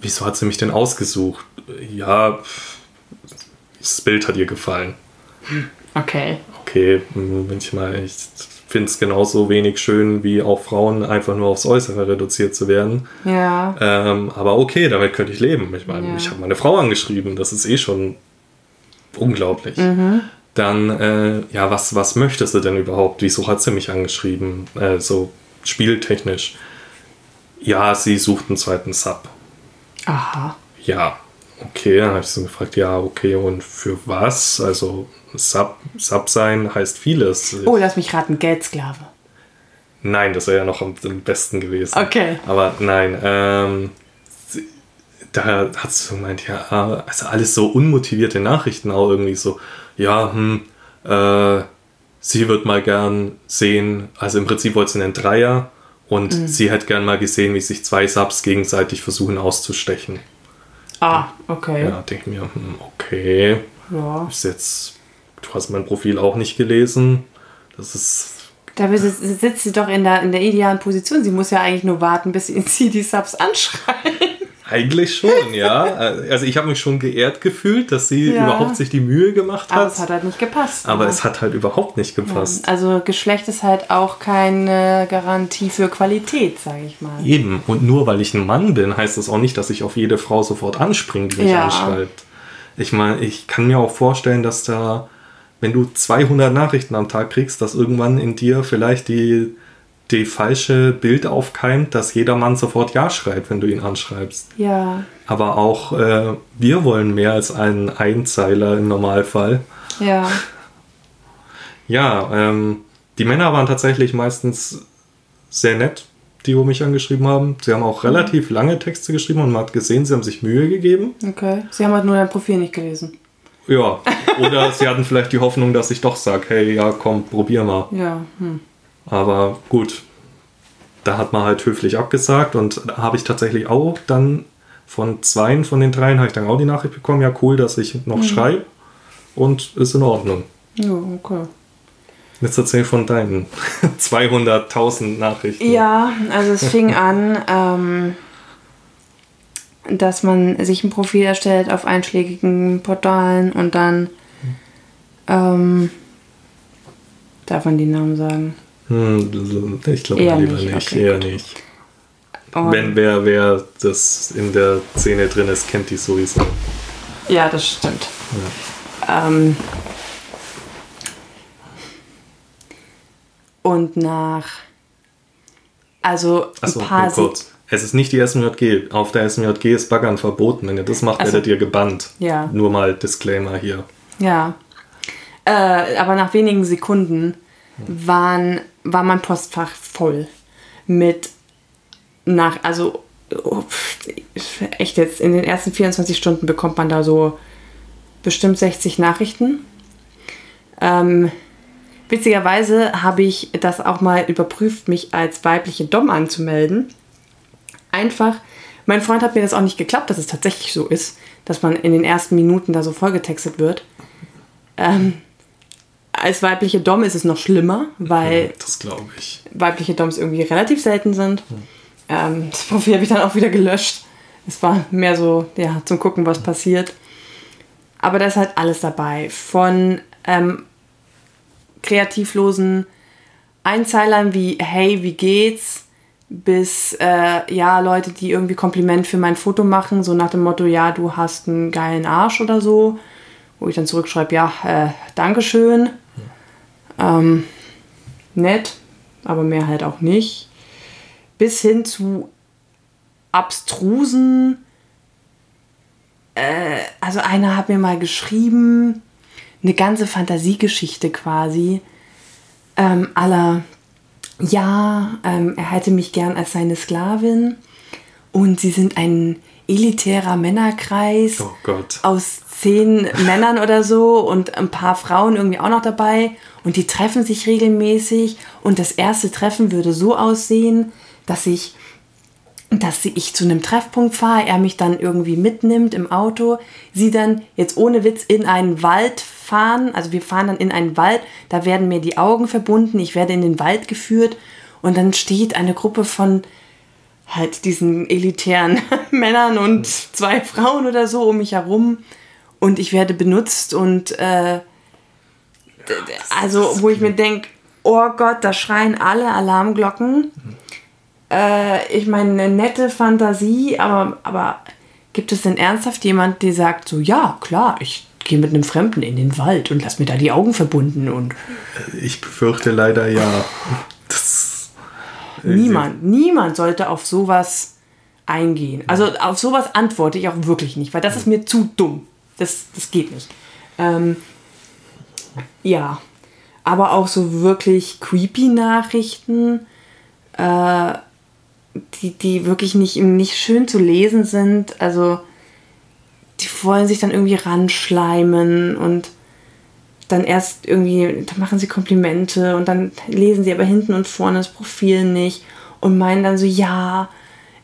Speaker 1: wieso hat sie mich denn ausgesucht? Ja, das Bild hat ihr gefallen.
Speaker 2: Okay.
Speaker 1: Okay, manchmal, ich finde es genauso wenig schön, wie auch Frauen einfach nur aufs Äußere reduziert zu werden.
Speaker 2: Ja.
Speaker 1: Ähm, aber okay, damit könnte ich leben. Ich meine, ja. ich habe meine Frau angeschrieben, das ist eh schon unglaublich. Mhm. Dann, äh, ja, was, was möchtest du denn überhaupt? Wieso hat sie mich angeschrieben? Äh, so spieltechnisch. Ja, sie sucht einen zweiten Sub.
Speaker 2: Aha.
Speaker 1: Ja, okay, dann habe ich so gefragt, ja, okay, und für was? Also Sub, Sub sein heißt vieles.
Speaker 2: Oh, lass mich raten, Geldsklave.
Speaker 1: Nein, das wäre ja noch am, am, besten gewesen.
Speaker 2: Okay.
Speaker 1: Aber nein, ähm, da hat sie gemeint, ja, also alles so unmotivierte Nachrichten auch irgendwie so, ja, hm, äh, sie wird mal gern sehen, also im Prinzip wollte sie einen Dreier und mhm. sie hätte gern mal gesehen, wie sich zwei Subs gegenseitig versuchen auszustechen.
Speaker 2: Ah, okay.
Speaker 1: Ja, denke ich mir, hm, okay. Ja. Ist jetzt, du hast mein Profil auch nicht gelesen. Das ist.
Speaker 2: Da sitzt sie doch in der, in der idealen Position. Sie muss ja eigentlich nur warten, bis sie die Subs anschreibt.
Speaker 1: Eigentlich schon, ja. Also ich habe mich schon geehrt gefühlt, dass sie ja. überhaupt sich die Mühe gemacht hat.
Speaker 2: Aber es hat halt nicht gepasst.
Speaker 1: Aber ja. es hat halt überhaupt nicht gepasst.
Speaker 2: Ja. Also Geschlecht ist halt auch keine Garantie für Qualität, sage ich mal.
Speaker 1: Eben. Und nur weil ich ein Mann bin, heißt das auch nicht, dass ich auf jede Frau sofort anspringe, die mich anschreibt. Ich meine, ich kann mir auch vorstellen, dass da, wenn du 200 Nachrichten am Tag kriegst, dass irgendwann in dir vielleicht die die falsche Bild aufkeimt, dass jeder Mann sofort Ja schreit, wenn du ihn anschreibst.
Speaker 2: Ja.
Speaker 1: Aber auch äh, wir wollen mehr als einen Einzeiler im Normalfall.
Speaker 2: Ja.
Speaker 1: Ja, ähm, die Männer waren tatsächlich meistens sehr nett, die wo mich angeschrieben haben. Sie haben auch relativ lange Texte geschrieben und man hat gesehen, sie haben sich Mühe gegeben.
Speaker 2: Okay. Sie haben halt nur dein Profil nicht gelesen.
Speaker 1: Ja. Oder sie hatten vielleicht die Hoffnung, dass ich doch sage, hey, ja, komm, probier mal.
Speaker 2: Ja. Hm.
Speaker 1: Aber gut, da hat man halt höflich abgesagt und da habe ich tatsächlich auch dann von zwei von den dreien habe ich dann auch die Nachricht bekommen, ja cool, dass ich noch mhm. schreibe und ist in Ordnung.
Speaker 2: Ja, okay.
Speaker 1: Jetzt erzähl von deinen 200.000 Nachrichten.
Speaker 2: Ja, also es fing an, ähm, dass man sich ein Profil erstellt auf einschlägigen Portalen und dann ähm, darf man die Namen sagen.
Speaker 1: Hm, ich glaube lieber nicht, nicht. Okay, eher gut. nicht. Und Wenn wer, wer das in der Szene drin ist, kennt die sowieso.
Speaker 2: Ja, das stimmt. Ja. Ähm, und nach also
Speaker 1: Achso, ein paar kurz. Es ist nicht die SMJG. Auf der SMJG ist Baggern verboten. Wenn ihr das macht, werdet ihr gebannt.
Speaker 2: Ja.
Speaker 1: Nur mal Disclaimer hier.
Speaker 2: Ja. Äh, aber nach wenigen Sekunden waren, war mein Postfach voll mit nach, also oh, echt jetzt, in den ersten 24 Stunden bekommt man da so bestimmt 60 Nachrichten. Ähm, witzigerweise habe ich das auch mal überprüft, mich als weibliche Dom anzumelden. Einfach, mein Freund hat mir das auch nicht geklappt, dass es tatsächlich so ist, dass man in den ersten Minuten da so vollgetextet wird. Ähm, als weibliche Dom ist es noch schlimmer, weil
Speaker 1: das glaube ich.
Speaker 2: weibliche Doms irgendwie relativ selten sind. Hm. Ähm, das Profil habe ich dann auch wieder gelöscht. Es war mehr so, ja, zum Gucken, was passiert. Aber da ist halt alles dabei. Von ähm, kreativlosen Einzeilern wie Hey, wie geht's? bis äh, ja, Leute, die irgendwie Kompliment für mein Foto machen, so nach dem Motto, ja, du hast einen geilen Arsch oder so. Wo ich dann zurückschreibe, ja, äh, Dankeschön. Ähm, nett, aber mehr halt auch nicht. Bis hin zu abstrusen. Äh, also einer hat mir mal geschrieben, eine ganze Fantasiegeschichte quasi. Ähm, aller, ja, ähm, er hätte mich gern als seine Sklavin und sie sind ein elitärer Männerkreis
Speaker 1: oh
Speaker 2: aus zehn Männern oder so und ein paar Frauen irgendwie auch noch dabei und die treffen sich regelmäßig. Und das erste Treffen würde so aussehen, dass ich dass ich zu einem Treffpunkt fahre, er mich dann irgendwie mitnimmt im Auto, sie dann jetzt ohne Witz in einen Wald fahren, also wir fahren dann in einen Wald, da werden mir die Augen verbunden, ich werde in den Wald geführt. Und dann steht eine Gruppe von halt diesen elitären Männern und zwei Frauen oder so um mich herum. Und ich werde benutzt und äh, also wo ich mir denke, oh Gott, da schreien alle Alarmglocken. Äh, ich meine, eine nette Fantasie, aber, aber gibt es denn ernsthaft jemand, der sagt so, ja, klar, ich gehe mit einem Fremden in den Wald und lass mir da die Augen verbunden und...
Speaker 1: Ich befürchte leider ja. Das,
Speaker 2: niemand, niemand sollte auf sowas eingehen. Also auf sowas antworte ich auch wirklich nicht, weil das ist mir zu dumm. Das, das geht nicht. Ähm, ja, aber auch so wirklich creepy Nachrichten, äh, die, die wirklich nicht, nicht schön zu lesen sind. Also die wollen sich dann irgendwie ranschleimen und dann erst irgendwie, dann machen sie Komplimente und dann lesen sie aber hinten und vorne das Profil nicht und meinen dann so, ja,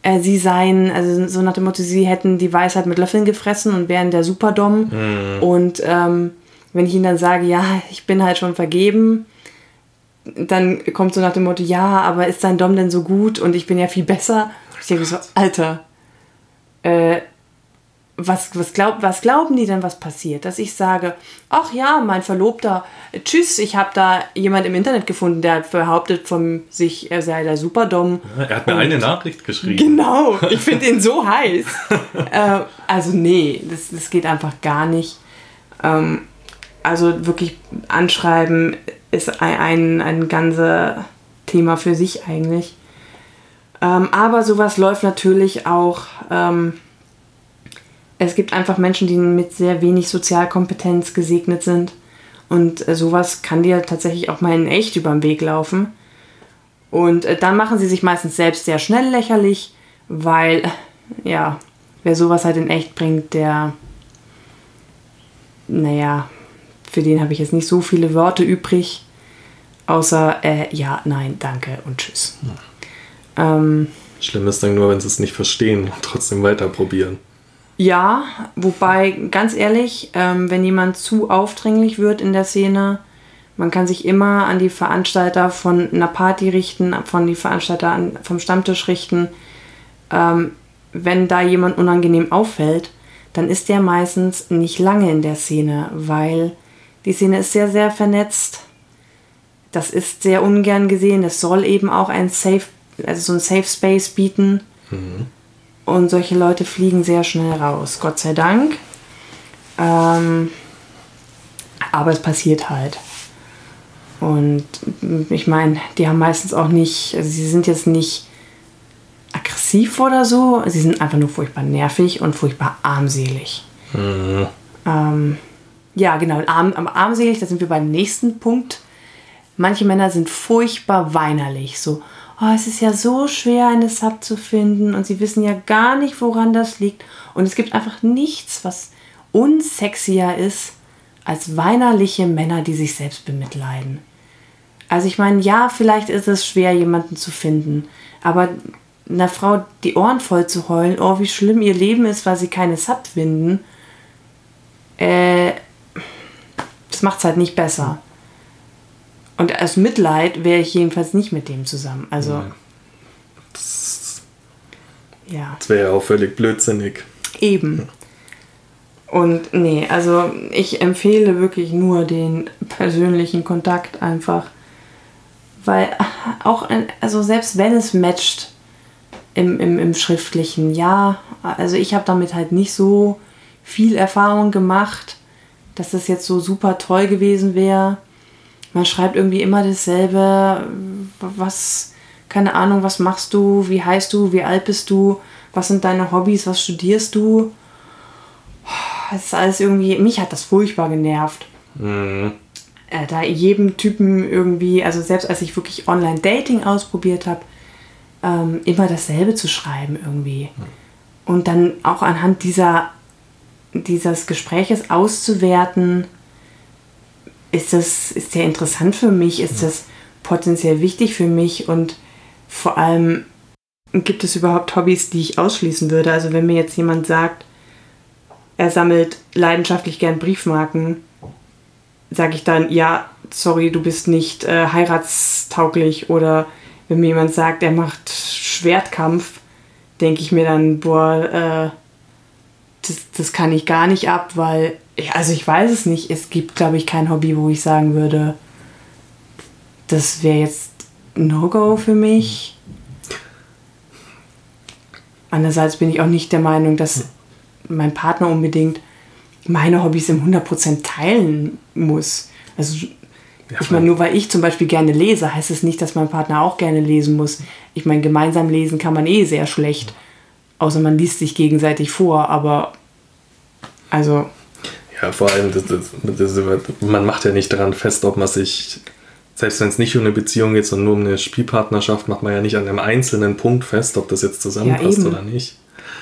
Speaker 2: äh, sie seien, also so nach dem Motto, sie hätten die Weisheit mit Löffeln gefressen und wären der Superdom. Mhm. Und ähm, wenn ich ihnen dann sage, ja, ich bin halt schon vergeben, dann kommt so nach dem Motto, ja, aber ist dein Dom denn so gut und ich bin ja viel besser? Ich denke so, Alter, äh, was, was, glaub, was glauben die denn, was passiert? Dass ich sage, ach ja, mein Verlobter, tschüss, ich habe da jemand im Internet gefunden, der behauptet von sich, er sei der Superdom.
Speaker 1: Ja, er hat mir eine Nachricht geschrieben.
Speaker 2: Genau, ich finde ihn so heiß. äh, also nee, das, das geht einfach gar nicht. Ähm, also wirklich anschreiben ist ein, ein, ein ganzes Thema für sich eigentlich. Ähm, aber sowas läuft natürlich auch... Ähm, es gibt einfach Menschen, die mit sehr wenig Sozialkompetenz gesegnet sind. Und äh, sowas kann dir tatsächlich auch mal in echt über den Weg laufen. Und äh, dann machen sie sich meistens selbst sehr schnell lächerlich, weil, ja, wer sowas halt in echt bringt, der, naja, für den habe ich jetzt nicht so viele Worte übrig, außer äh, ja, nein, danke und tschüss.
Speaker 1: Ja. Ähm, Schlimm ist dann nur, wenn sie es nicht verstehen und trotzdem weiter probieren.
Speaker 2: Ja, wobei, ganz ehrlich, ähm, wenn jemand zu aufdringlich wird in der Szene, man kann sich immer an die Veranstalter von einer Party richten, von die Veranstalter an, vom Stammtisch richten. Ähm, wenn da jemand unangenehm auffällt, dann ist der meistens nicht lange in der Szene, weil die Szene ist sehr, sehr vernetzt. Das ist sehr ungern gesehen. Es soll eben auch ein Safe, also so ein Safe Space bieten. Mhm. Und solche Leute fliegen sehr schnell raus, Gott sei Dank. Ähm, aber es passiert halt. Und ich meine, die haben meistens auch nicht, also sie sind jetzt nicht aggressiv oder so, sie sind einfach nur furchtbar nervig und furchtbar armselig. Mhm. Ähm, ja, genau, arm, armselig, da sind wir beim nächsten Punkt. Manche Männer sind furchtbar weinerlich, so, oh, es ist ja so schwer, eine Sub zu finden und sie wissen ja gar nicht, woran das liegt. Und es gibt einfach nichts, was unsexier ist als weinerliche Männer, die sich selbst bemitleiden. Also ich meine, ja, vielleicht ist es schwer, jemanden zu finden, aber einer Frau die Ohren voll zu heulen, oh, wie schlimm ihr Leben ist, weil sie keine Sub finden, äh, macht es halt nicht besser. Und aus Mitleid wäre ich jedenfalls nicht mit dem zusammen. Also. Ja.
Speaker 1: Das, ja. das wäre ja auch völlig blödsinnig.
Speaker 2: Eben. Und nee, also ich empfehle wirklich nur den persönlichen Kontakt einfach. Weil auch, also selbst wenn es matcht im, im, im schriftlichen, ja, also ich habe damit halt nicht so viel Erfahrung gemacht, dass das jetzt so super toll gewesen wäre man schreibt irgendwie immer dasselbe, was, keine Ahnung, was machst du, wie heißt du, wie alt bist du, was sind deine Hobbys, was studierst du. Es ist alles irgendwie, mich hat das furchtbar genervt. Mhm. Äh, da jedem Typen irgendwie, also selbst als ich wirklich Online-Dating ausprobiert habe, ähm, immer dasselbe zu schreiben irgendwie. Und dann auch anhand dieser, dieses Gespräches auszuwerten, ist das ist der interessant für mich, ist das potenziell wichtig für mich und vor allem gibt es überhaupt Hobbys, die ich ausschließen würde. Also wenn mir jetzt jemand sagt, er sammelt leidenschaftlich gern Briefmarken, sage ich dann, ja, sorry, du bist nicht äh, heiratstauglich. Oder wenn mir jemand sagt, er macht Schwertkampf, denke ich mir dann, boah, äh, das, das kann ich gar nicht ab, weil also ich weiß es nicht. Es gibt, glaube ich, kein Hobby, wo ich sagen würde, das wäre jetzt No-Go für mich. Andererseits bin ich auch nicht der Meinung, dass mein Partner unbedingt meine Hobbys im 100% teilen muss. Also ja, ich meine, nur weil ich zum Beispiel gerne lese, heißt es nicht, dass mein Partner auch gerne lesen muss. Ich meine, gemeinsam lesen kann man eh sehr schlecht. Außer man liest sich gegenseitig vor, aber also
Speaker 1: ja, vor allem, das, das, das, man macht ja nicht daran fest, ob man sich, selbst wenn es nicht um eine Beziehung geht, sondern nur um eine Spielpartnerschaft, macht man ja nicht an einem einzelnen Punkt fest, ob das jetzt zusammenpasst ja, oder nicht.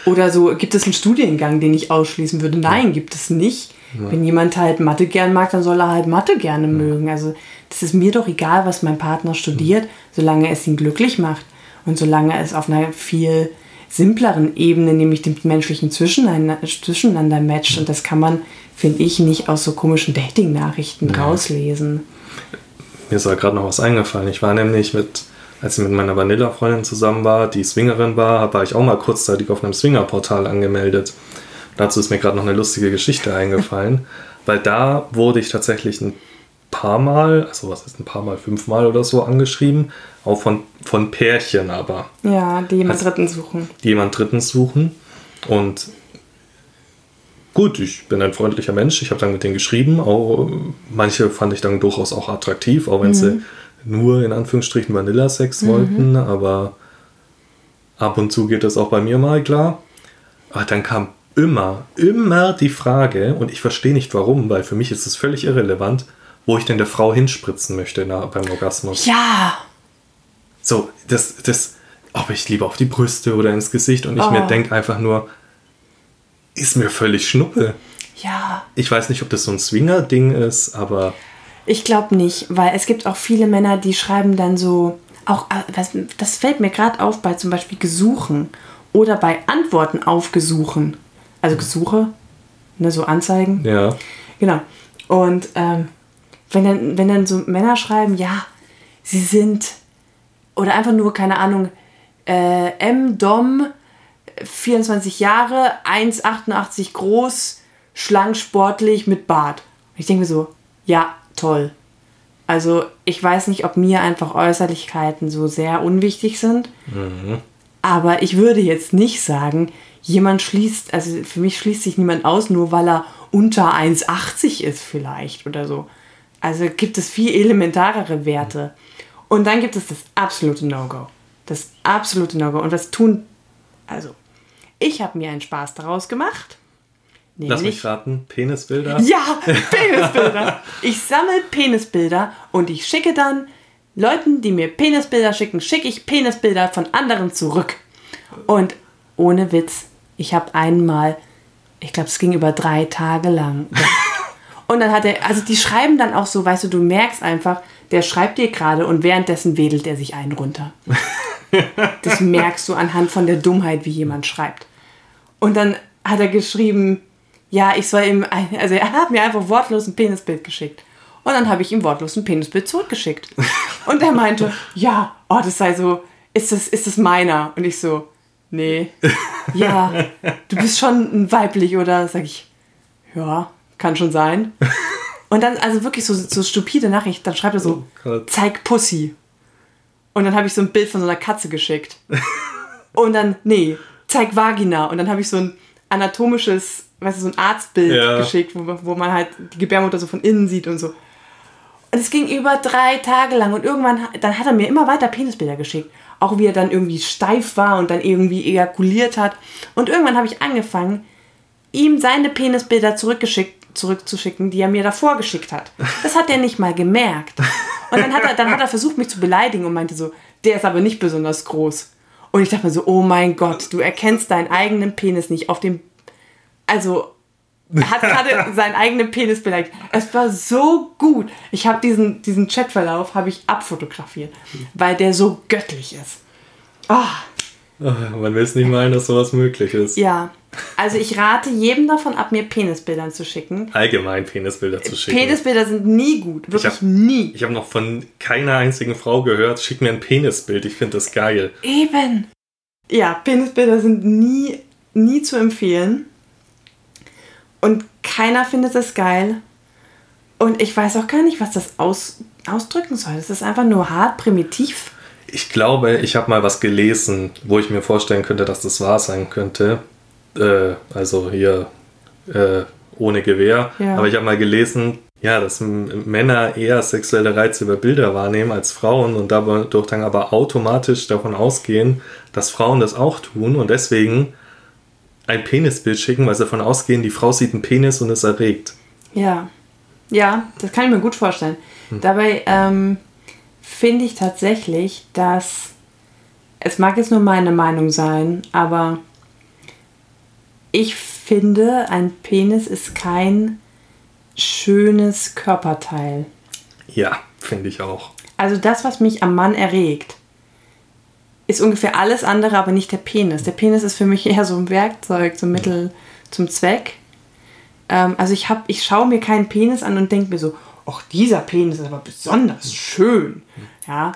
Speaker 2: Oder so, gibt es einen Studiengang, den ich ausschließen würde? Nein, ja. gibt es nicht. Ja. Wenn jemand halt Mathe gern mag, dann soll er halt Mathe gerne mögen. Also das ist mir doch egal, was mein Partner studiert, solange es ihn glücklich macht und solange es auf einer viel simpleren Ebene, nämlich dem menschlichen Zwischeneinander, Zwischeneinander matcht. Und das kann man, finde ich, nicht aus so komischen Dating-Nachrichten ja. rauslesen.
Speaker 1: Mir ist da gerade noch was eingefallen. Ich war nämlich mit als ich mit meiner Vanilla-Freundin zusammen war, die Swingerin war, war ich auch mal kurzzeitig auf einem Swinger-Portal angemeldet. Dazu ist mir gerade noch eine lustige Geschichte eingefallen, weil da wurde ich tatsächlich ein paar Mal, also was ist ein paar Mal, fünfmal oder so angeschrieben, auch von, von Pärchen aber.
Speaker 2: Ja, die jemand also, Dritten suchen.
Speaker 1: Die jemand Dritten suchen. Und gut, ich bin ein freundlicher Mensch, ich habe dann mit denen geschrieben. Auch, manche fand ich dann durchaus auch attraktiv, auch wenn mhm. sie nur in Anführungsstrichen Vanilla-Sex mhm. wollten, aber ab und zu geht das auch bei mir mal klar. Aber dann kam immer, immer die Frage, und ich verstehe nicht warum, weil für mich ist es völlig irrelevant, wo ich denn der Frau hinspritzen möchte na, beim Orgasmus.
Speaker 2: Ja!
Speaker 1: So, das, das, ob ich lieber auf die Brüste oder ins Gesicht und ich oh. mir denke einfach nur, ist mir völlig schnuppe.
Speaker 2: Ja.
Speaker 1: Ich weiß nicht, ob das so ein Swinger-Ding ist, aber.
Speaker 2: Ich glaube nicht, weil es gibt auch viele Männer, die schreiben dann so, auch das, das fällt mir gerade auf bei zum Beispiel Gesuchen oder bei Antworten auf Gesuchen. Also Gesuche, ne, so Anzeigen.
Speaker 1: Ja.
Speaker 2: Genau. Und ähm, wenn, dann, wenn dann so Männer schreiben, ja, sie sind, oder einfach nur, keine Ahnung, äh, M. Dom, 24 Jahre, 1,88 groß, schlank, sportlich, mit Bart. Und ich denke mir so, ja, toll. Also ich weiß nicht, ob mir einfach Äußerlichkeiten so sehr unwichtig sind. Mhm. Aber ich würde jetzt nicht sagen, jemand schließt, also für mich schließt sich niemand aus, nur weil er unter 1,80 ist vielleicht oder so. Also gibt es viel elementarere Werte. Und dann gibt es das absolute No-Go. Das absolute No-Go. Und das tun, also ich habe mir einen Spaß daraus gemacht.
Speaker 1: Lass mich raten, Penisbilder?
Speaker 2: Ja, Penisbilder. ich sammle Penisbilder und ich schicke dann Leuten, die mir Penisbilder schicken, schicke ich Penisbilder von anderen zurück. Und ohne Witz, ich habe einmal, ich glaube, es ging über drei Tage lang. Und dann hat er, also die schreiben dann auch so, weißt du, du merkst einfach, der schreibt dir gerade und währenddessen wedelt er sich einen runter. das merkst du anhand von der Dummheit, wie jemand schreibt. Und dann hat er geschrieben, ja, ich soll ihm, ein, also er hat mir einfach wortlos ein Penisbild geschickt. Und dann habe ich ihm wortlos ein Penisbild zurückgeschickt. Und er meinte, ja, oh, das sei so, ist das, ist das meiner? Und ich so, nee, ja, du bist schon weiblich, oder? Sag ich, ja, kann schon sein. Und dann, also wirklich so, so stupide Nachricht, dann schreibt er so, oh zeig Pussy. Und dann habe ich so ein Bild von so einer Katze geschickt. Und dann, nee, zeig Vagina. Und dann habe ich so ein anatomisches, weißt du, so ein Arztbild ja. geschickt, wo, wo man halt die Gebärmutter so von innen sieht und so. Und es ging über drei Tage lang und irgendwann, dann hat er mir immer weiter Penisbilder geschickt. Auch wie er dann irgendwie steif war und dann irgendwie ejakuliert hat. Und irgendwann habe ich angefangen, ihm seine Penisbilder zurückgeschickt zurückzuschicken, die er mir davor geschickt hat. Das hat er nicht mal gemerkt. Und dann hat er, dann hat er versucht, mich zu beleidigen und meinte so, der ist aber nicht besonders groß. Und ich dachte mir so, oh mein Gott, du erkennst deinen eigenen Penis nicht auf dem. Also, hat gerade seinen eigenen Penis beleidigt. Es war so gut. Ich habe diesen, diesen Chatverlauf habe ich abfotografiert, weil der so göttlich ist. Oh.
Speaker 1: Man will es nicht meinen, dass sowas möglich ist.
Speaker 2: Ja, also ich rate jedem davon ab, mir Penisbilder zu schicken.
Speaker 1: Allgemein Penisbilder zu schicken.
Speaker 2: Penisbilder sind nie gut, wirklich ich hab, nie.
Speaker 1: Ich habe noch von keiner einzigen Frau gehört, schick mir ein Penisbild, ich finde das geil.
Speaker 2: Eben. Ja, Penisbilder sind nie, nie zu empfehlen. Und keiner findet das geil. Und ich weiß auch gar nicht, was das aus, ausdrücken soll. Das ist einfach nur hart, primitiv.
Speaker 1: Ich glaube, ich habe mal was gelesen, wo ich mir vorstellen könnte, dass das wahr sein könnte äh, also hier äh, ohne Gewehr. Ja. Aber ich habe mal gelesen, ja, dass Männer eher sexuelle Reize über Bilder wahrnehmen als Frauen und dadurch dann aber automatisch davon ausgehen, dass Frauen das auch tun und deswegen ein Penisbild schicken, weil sie davon ausgehen, die Frau sieht einen Penis und ist erregt.
Speaker 2: Ja, ja, das kann ich mir gut vorstellen. Hm. Dabei ähm, finde ich tatsächlich, dass es mag jetzt nur meine Meinung sein, aber ich finde, ein Penis ist kein schönes Körperteil.
Speaker 1: Ja, finde ich auch.
Speaker 2: Also das, was mich am Mann erregt, ist ungefähr alles andere, aber nicht der Penis. Der Penis ist für mich eher so ein Werkzeug, so ein Mittel zum Zweck. Ähm, also ich, hab, ich schaue mir keinen Penis an und denke mir so, ach, dieser Penis ist aber besonders schön. Ja.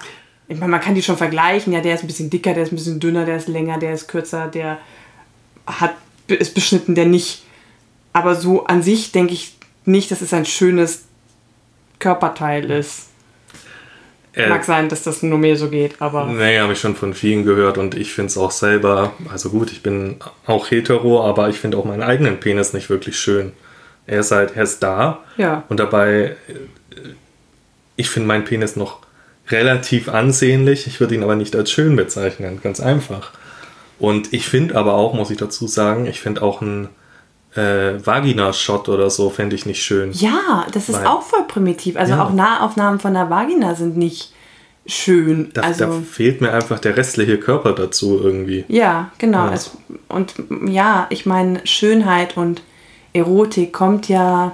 Speaker 2: Ich meine, man kann die schon vergleichen. Ja, der ist ein bisschen dicker, der ist ein bisschen dünner, der ist länger, der ist kürzer, der hat, ist beschnitten, der nicht. Aber so an sich denke ich nicht, dass es ein schönes Körperteil ist.
Speaker 1: Äh,
Speaker 2: Mag sein, dass das nur mir so geht, aber.
Speaker 1: Nee, habe ich schon von vielen gehört und ich finde es auch selber, also gut, ich bin auch hetero, aber ich finde auch meinen eigenen Penis nicht wirklich schön. Er ist halt, er ist da
Speaker 2: Ja.
Speaker 1: und dabei, äh, ich finde meinen Penis noch relativ ansehnlich, ich würde ihn aber nicht als schön bezeichnen, ganz einfach. Und ich finde aber auch, muss ich dazu sagen, ich finde auch ein äh, Vagina-Shot oder so fände ich nicht schön.
Speaker 2: Ja, das ist
Speaker 1: Weil-
Speaker 2: auch voll primitiv. Also
Speaker 1: Ja.
Speaker 2: auch Nahaufnahmen von der Vagina sind nicht schön.
Speaker 1: Da,
Speaker 2: also,
Speaker 1: da fehlt mir einfach der restliche Körper dazu irgendwie.
Speaker 2: ja, genau.
Speaker 1: Ja.
Speaker 2: Es, und ja, ich meine, Schönheit und Erotik kommt ja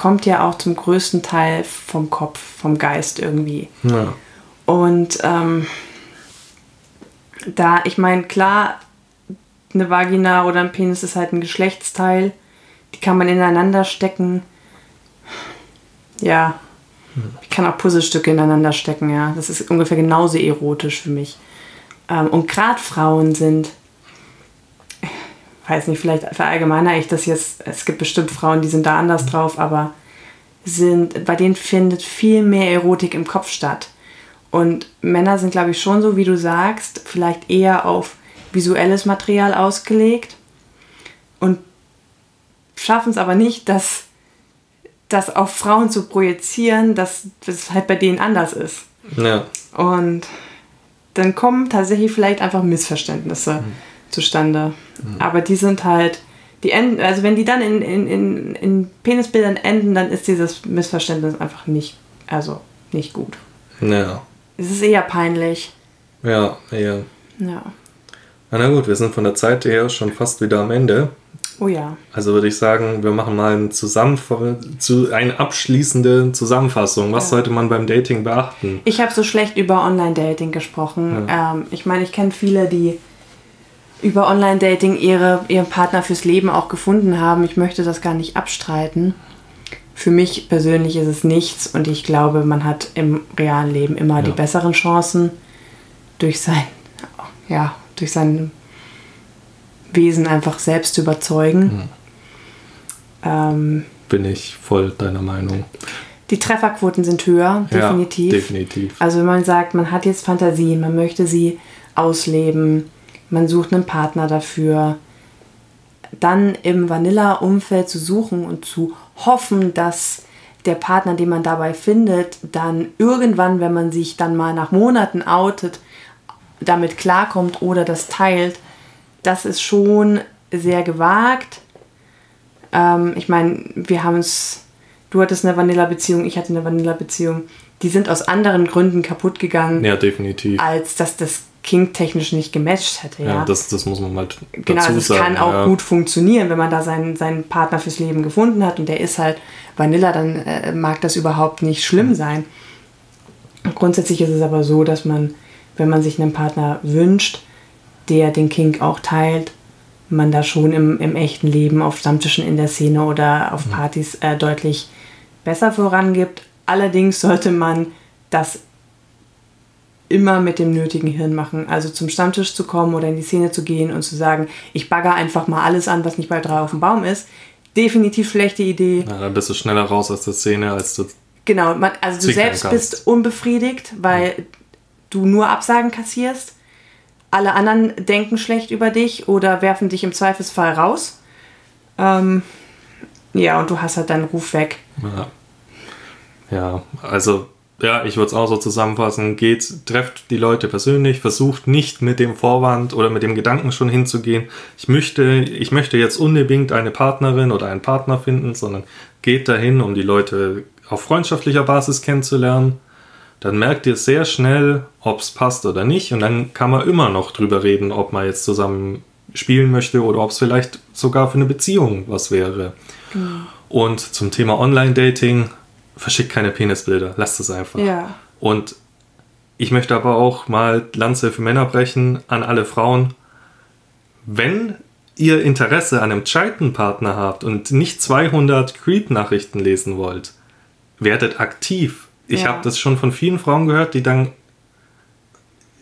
Speaker 2: kommt ja auch zum größten Teil vom Kopf, vom Geist irgendwie.
Speaker 1: Ja.
Speaker 2: Und ähm, da, ich meine, klar, eine Vagina oder ein Penis ist halt ein Geschlechtsteil. Die kann man ineinander stecken. Ja. Ich kann auch Puzzlestücke ineinander stecken, ja. Das ist ungefähr genauso erotisch für mich. Ähm, und gerade Frauen sind, weiß nicht, vielleicht verallgemeiner ich das jetzt. Es gibt bestimmt Frauen, die sind da anders drauf, aber sind, bei denen findet viel mehr Erotik im Kopf statt. Und Männer sind, glaube ich, schon so, wie du sagst, vielleicht eher auf visuelles Material ausgelegt und schaffen es aber nicht, das, das auf Frauen zu projizieren, dass das halt bei denen anders ist.
Speaker 1: ja.
Speaker 2: Und dann kommen tatsächlich vielleicht einfach Missverständnisse zustande. Aber die sind halt, die enden, also wenn die dann in, in, in, in Penisbildern enden, dann ist dieses Missverständnis einfach nicht, also nicht gut.
Speaker 1: Ja.
Speaker 2: Es ist eher peinlich.
Speaker 1: Ja, ja.
Speaker 2: Ja.
Speaker 1: Na gut, wir sind von der Zeit her schon fast wieder am Ende.
Speaker 2: Oh ja.
Speaker 1: Also würde ich sagen, wir machen mal eine, Zusammenf zu, eine abschließende Zusammenfassung. Was
Speaker 2: Ja.
Speaker 1: sollte man beim Dating beachten?
Speaker 2: Ich habe so schlecht über Online-Dating gesprochen. Ähm, ich meine, ich kenne viele, die über Online-Dating ihre, ihren Partner fürs Leben auch gefunden haben. Ich möchte das gar nicht abstreiten. Für mich persönlich ist es nichts und ich glaube, man hat im realen Leben immer die
Speaker 1: Ja.
Speaker 2: besseren Chancen durch sein, ja, durch sein Wesen einfach selbst zu überzeugen. Ähm,
Speaker 1: Bin ich voll deiner Meinung.
Speaker 2: die Trefferquoten sind höher, definitiv.
Speaker 1: Ja, definitiv.
Speaker 2: Also wenn man sagt, man hat jetzt Fantasien, man möchte sie ausleben, man sucht einen Partner dafür, dann im Vanilla-Umfeld zu suchen und zu hoffen, dass der Partner, den man dabei findet, dann irgendwann, wenn man sich dann mal nach Monaten outet, damit klarkommt oder das teilt, das ist schon sehr gewagt. Ähm, ich meine, wir haben es, du hattest eine Vanilla-Beziehung, ich hatte eine Vanilla-Beziehung. Die sind aus anderen Gründen kaputt gegangen,
Speaker 1: Ja, definitiv.
Speaker 2: als dass das King-technisch nicht gematcht hätte.
Speaker 1: Ja,
Speaker 2: Ja,
Speaker 1: das, das muss man mal dazu
Speaker 2: genau, also es
Speaker 1: sagen.
Speaker 2: kann auch
Speaker 1: ja.
Speaker 2: gut funktionieren, wenn man da seinen, seinen Partner fürs Leben gefunden hat und der ist halt Vanilla, dann äh, mag das überhaupt nicht schlimm sein. Grundsätzlich ist es aber so, dass man, wenn man sich einen Partner wünscht, der den Kink auch teilt, man da schon im, im echten Leben auf Stammtischen in der Szene oder auf Partys äh, deutlich besser vorangibt. Allerdings sollte man das immer mit dem nötigen Hirn machen. Also zum Stammtisch zu kommen oder in die Szene zu gehen und zu sagen, ich bagger einfach mal alles an, was nicht bei drei auf dem Baum ist. Definitiv schlechte Idee.
Speaker 1: Ja, dann bist du schneller raus aus der Szene, als du.
Speaker 2: Genau, man, also du selbst
Speaker 1: kannst.
Speaker 2: bist unbefriedigt, weil du nur Absagen kassierst. Alle anderen denken schlecht über dich oder werfen dich im Zweifelsfall raus. Ähm, ja, und du hast halt deinen Ruf weg.
Speaker 1: Ja, ja also, ja, ich würde es auch so zusammenfassen. Geht, trefft die Leute persönlich, versucht nicht mit dem Vorwand oder mit dem Gedanken schon hinzugehen, ich möchte, ich möchte jetzt unbedingt eine Partnerin oder einen Partner finden, sondern geht dahin, um die Leute auf freundschaftlicher Basis kennenzulernen. Dann merkt ihr sehr schnell, ob es passt oder nicht. Und dann kann man immer noch drüber reden, ob man jetzt zusammen spielen möchte oder ob es vielleicht sogar für eine Beziehung was wäre. Und zum Thema Online-Dating, verschickt keine Penisbilder, lasst es einfach.
Speaker 2: Ja.
Speaker 1: Und ich möchte aber auch mal Lanze für Männer brechen an alle Frauen. Wenn ihr Interesse an einem gescheiten Partner habt und nicht 200 Creep-Nachrichten lesen wollt, werdet aktiv. ich
Speaker 2: Ja.
Speaker 1: habe das schon von vielen Frauen gehört, die dann,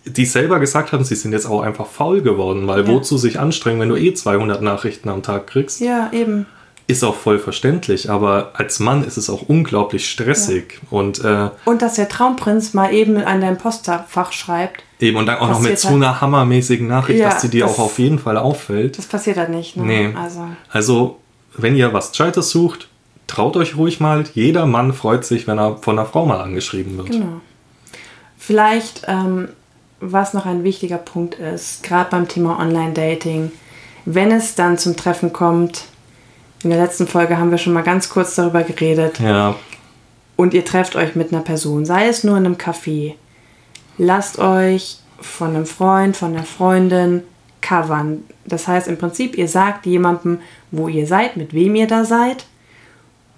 Speaker 1: die selber gesagt haben, sie sind jetzt auch einfach faul geworden, weil
Speaker 2: Ja.
Speaker 1: wozu sich anstrengen, wenn du eh 200 Nachrichten am Tag kriegst?
Speaker 2: Ja, eben.
Speaker 1: Ist auch voll verständlich, aber als Mann ist es auch unglaublich stressig und äh,
Speaker 2: Und dass der Traumprinz mal eben an dein Postfach schreibt,
Speaker 1: eben und dann auch noch mit so einer hammermäßigen Nachricht,
Speaker 2: Ja,
Speaker 1: dass sie dir
Speaker 2: das-
Speaker 1: auch auf jeden Fall auffällt.
Speaker 2: das passiert halt nicht. Ne?
Speaker 1: Nee.
Speaker 2: Also,
Speaker 1: Also, wenn ihr was Gescheites sucht, traut euch ruhig mal. Jeder Mann freut sich, wenn er von einer Frau mal angeschrieben wird.
Speaker 2: genau. Vielleicht, ähm, was noch ein wichtiger Punkt ist, gerade beim Thema Online-Dating, wenn es dann zum Treffen kommt, in der letzten Folge haben wir schon mal ganz kurz darüber geredet,
Speaker 1: Ja,
Speaker 2: und ihr trefft euch mit einer Person, sei es nur in einem Café, lasst euch von einem Freund, von einer Freundin covern. Das heißt im Prinzip, ihr sagt jemandem, wo ihr seid, mit wem ihr da seid.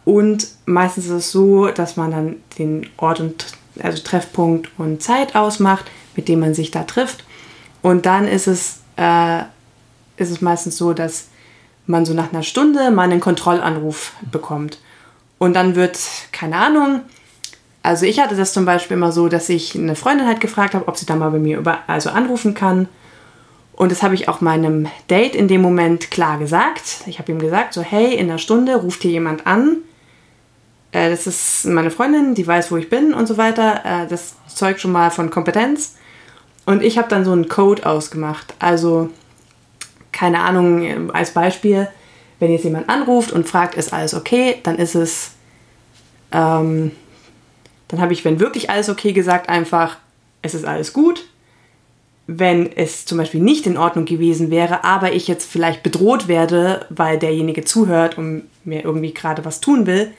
Speaker 2: Und meistens ist es so, dass man dann den Ort und also Treffpunkt und Zeit ausmacht, mit dem man sich da trifft. Und dann ist es, äh, ist es meistens so, dass man so nach einer Stunde mal einen Kontrollanruf bekommt. Und dann wird, keine Ahnung, also ich hatte das zum Beispiel immer so, dass ich eine Freundin halt gefragt habe, ob sie da mal bei mir über, also anrufen kann. Und das habe ich auch meinem Date in dem Moment klar gesagt. Ich habe ihm gesagt, so hey, in einer Stunde ruft hier jemand an. Äh, das ist meine Freundin, die weiß, wo ich bin und so weiter. Äh, das zeugt schon mal von Kompetenz. Und ich habe dann so einen Code ausgemacht. Also, keine Ahnung, als Beispiel, wenn jetzt jemand anruft und fragt, ist alles okay, dann ist es, ähm, dann habe ich, wenn wirklich alles okay gesagt, einfach, es ist alles gut. Wenn es zum Beispiel nicht in Ordnung gewesen wäre, aber ich jetzt vielleicht bedroht werde, weil derjenige zuhört und mir irgendwie gerade was tun will,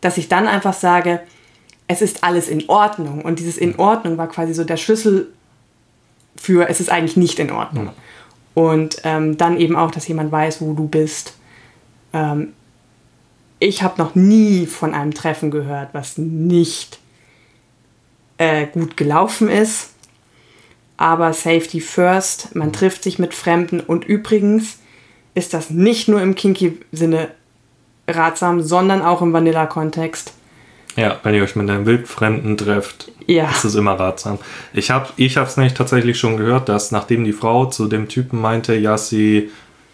Speaker 2: dass ich dann einfach sage, es ist alles in Ordnung. Und dieses in Ordnung war quasi so der Schlüssel für, es ist eigentlich nicht in Ordnung. Und ähm, dann eben auch, dass jemand weiß, wo du bist. Ähm, ich habe noch nie von einem Treffen gehört, was nicht äh, gut gelaufen ist. Aber Safety first, man trifft sich mit Fremden und übrigens ist das nicht nur im Kinky-Sinne ratsam, sondern auch im Vanilla-Kontext.
Speaker 1: ja, wenn ihr euch mit einem Wildfremden trefft,
Speaker 2: Ja.
Speaker 1: ist es immer ratsam. Ich habe ich es nämlich tatsächlich schon gehört, dass nachdem die Frau zu dem Typen meinte, ja, sie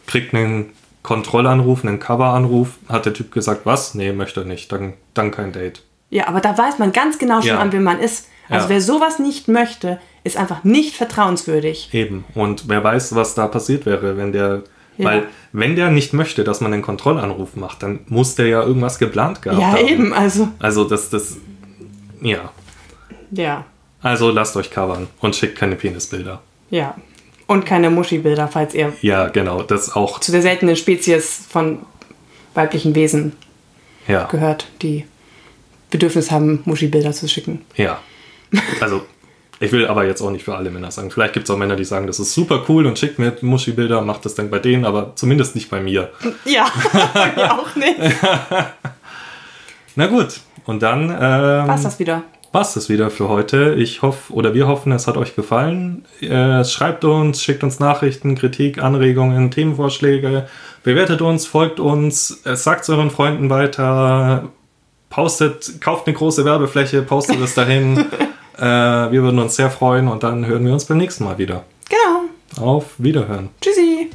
Speaker 1: kriegt einen Kontrollanruf, einen Coveranruf, hat der Typ gesagt, was? Nee, möchte nicht, dann, dann kein Date.
Speaker 2: Ja, aber da weiß man ganz genau schon,
Speaker 1: Ja.
Speaker 2: an wem man ist. Also
Speaker 1: Ja.
Speaker 2: wer sowas nicht möchte, ist einfach nicht vertrauenswürdig.
Speaker 1: Eben. Und wer weiß, was da passiert wäre, wenn der.
Speaker 2: Ja.
Speaker 1: Weil, wenn der nicht möchte, dass man einen Kontrollanruf macht, dann muss der ja irgendwas geplant gehabt
Speaker 2: Ja,
Speaker 1: haben.
Speaker 2: eben, also.
Speaker 1: Also, das, das. Ja.
Speaker 2: Ja,
Speaker 1: Also, lasst euch covern und schickt keine Penisbilder.
Speaker 2: ja. Und keine Muschi-Bilder, falls ihr
Speaker 1: Ja, genau. Das auch.
Speaker 2: zu der seltenen Spezies von weiblichen Wesen
Speaker 1: Ja.
Speaker 2: gehört, die Bedürfnis haben, Muschi-Bilder zu schicken.
Speaker 1: Ja. Also, ich will aber jetzt auch nicht für alle Männer sagen. Vielleicht gibt es auch Männer, die sagen, das ist super cool und schickt mir Muschi-Bilder, macht das dann bei denen, aber zumindest nicht bei mir.
Speaker 2: Ja, ich auch nicht.
Speaker 1: Na gut. Und dann. Ähm,
Speaker 2: Was das wieder?
Speaker 1: War's das wieder für heute. Ich hoffe, oder wir hoffen, es hat euch gefallen. Äh, schreibt uns, schickt uns Nachrichten, Kritik, Anregungen, Themenvorschläge, bewertet uns, folgt uns, äh, sagt es euren Freunden weiter, postet, kauft eine große Werbefläche, postet es dahin. äh, wir würden uns sehr freuen und dann hören wir uns beim nächsten Mal wieder.
Speaker 2: Genau.
Speaker 1: Auf Wiederhören.
Speaker 2: Tschüssi.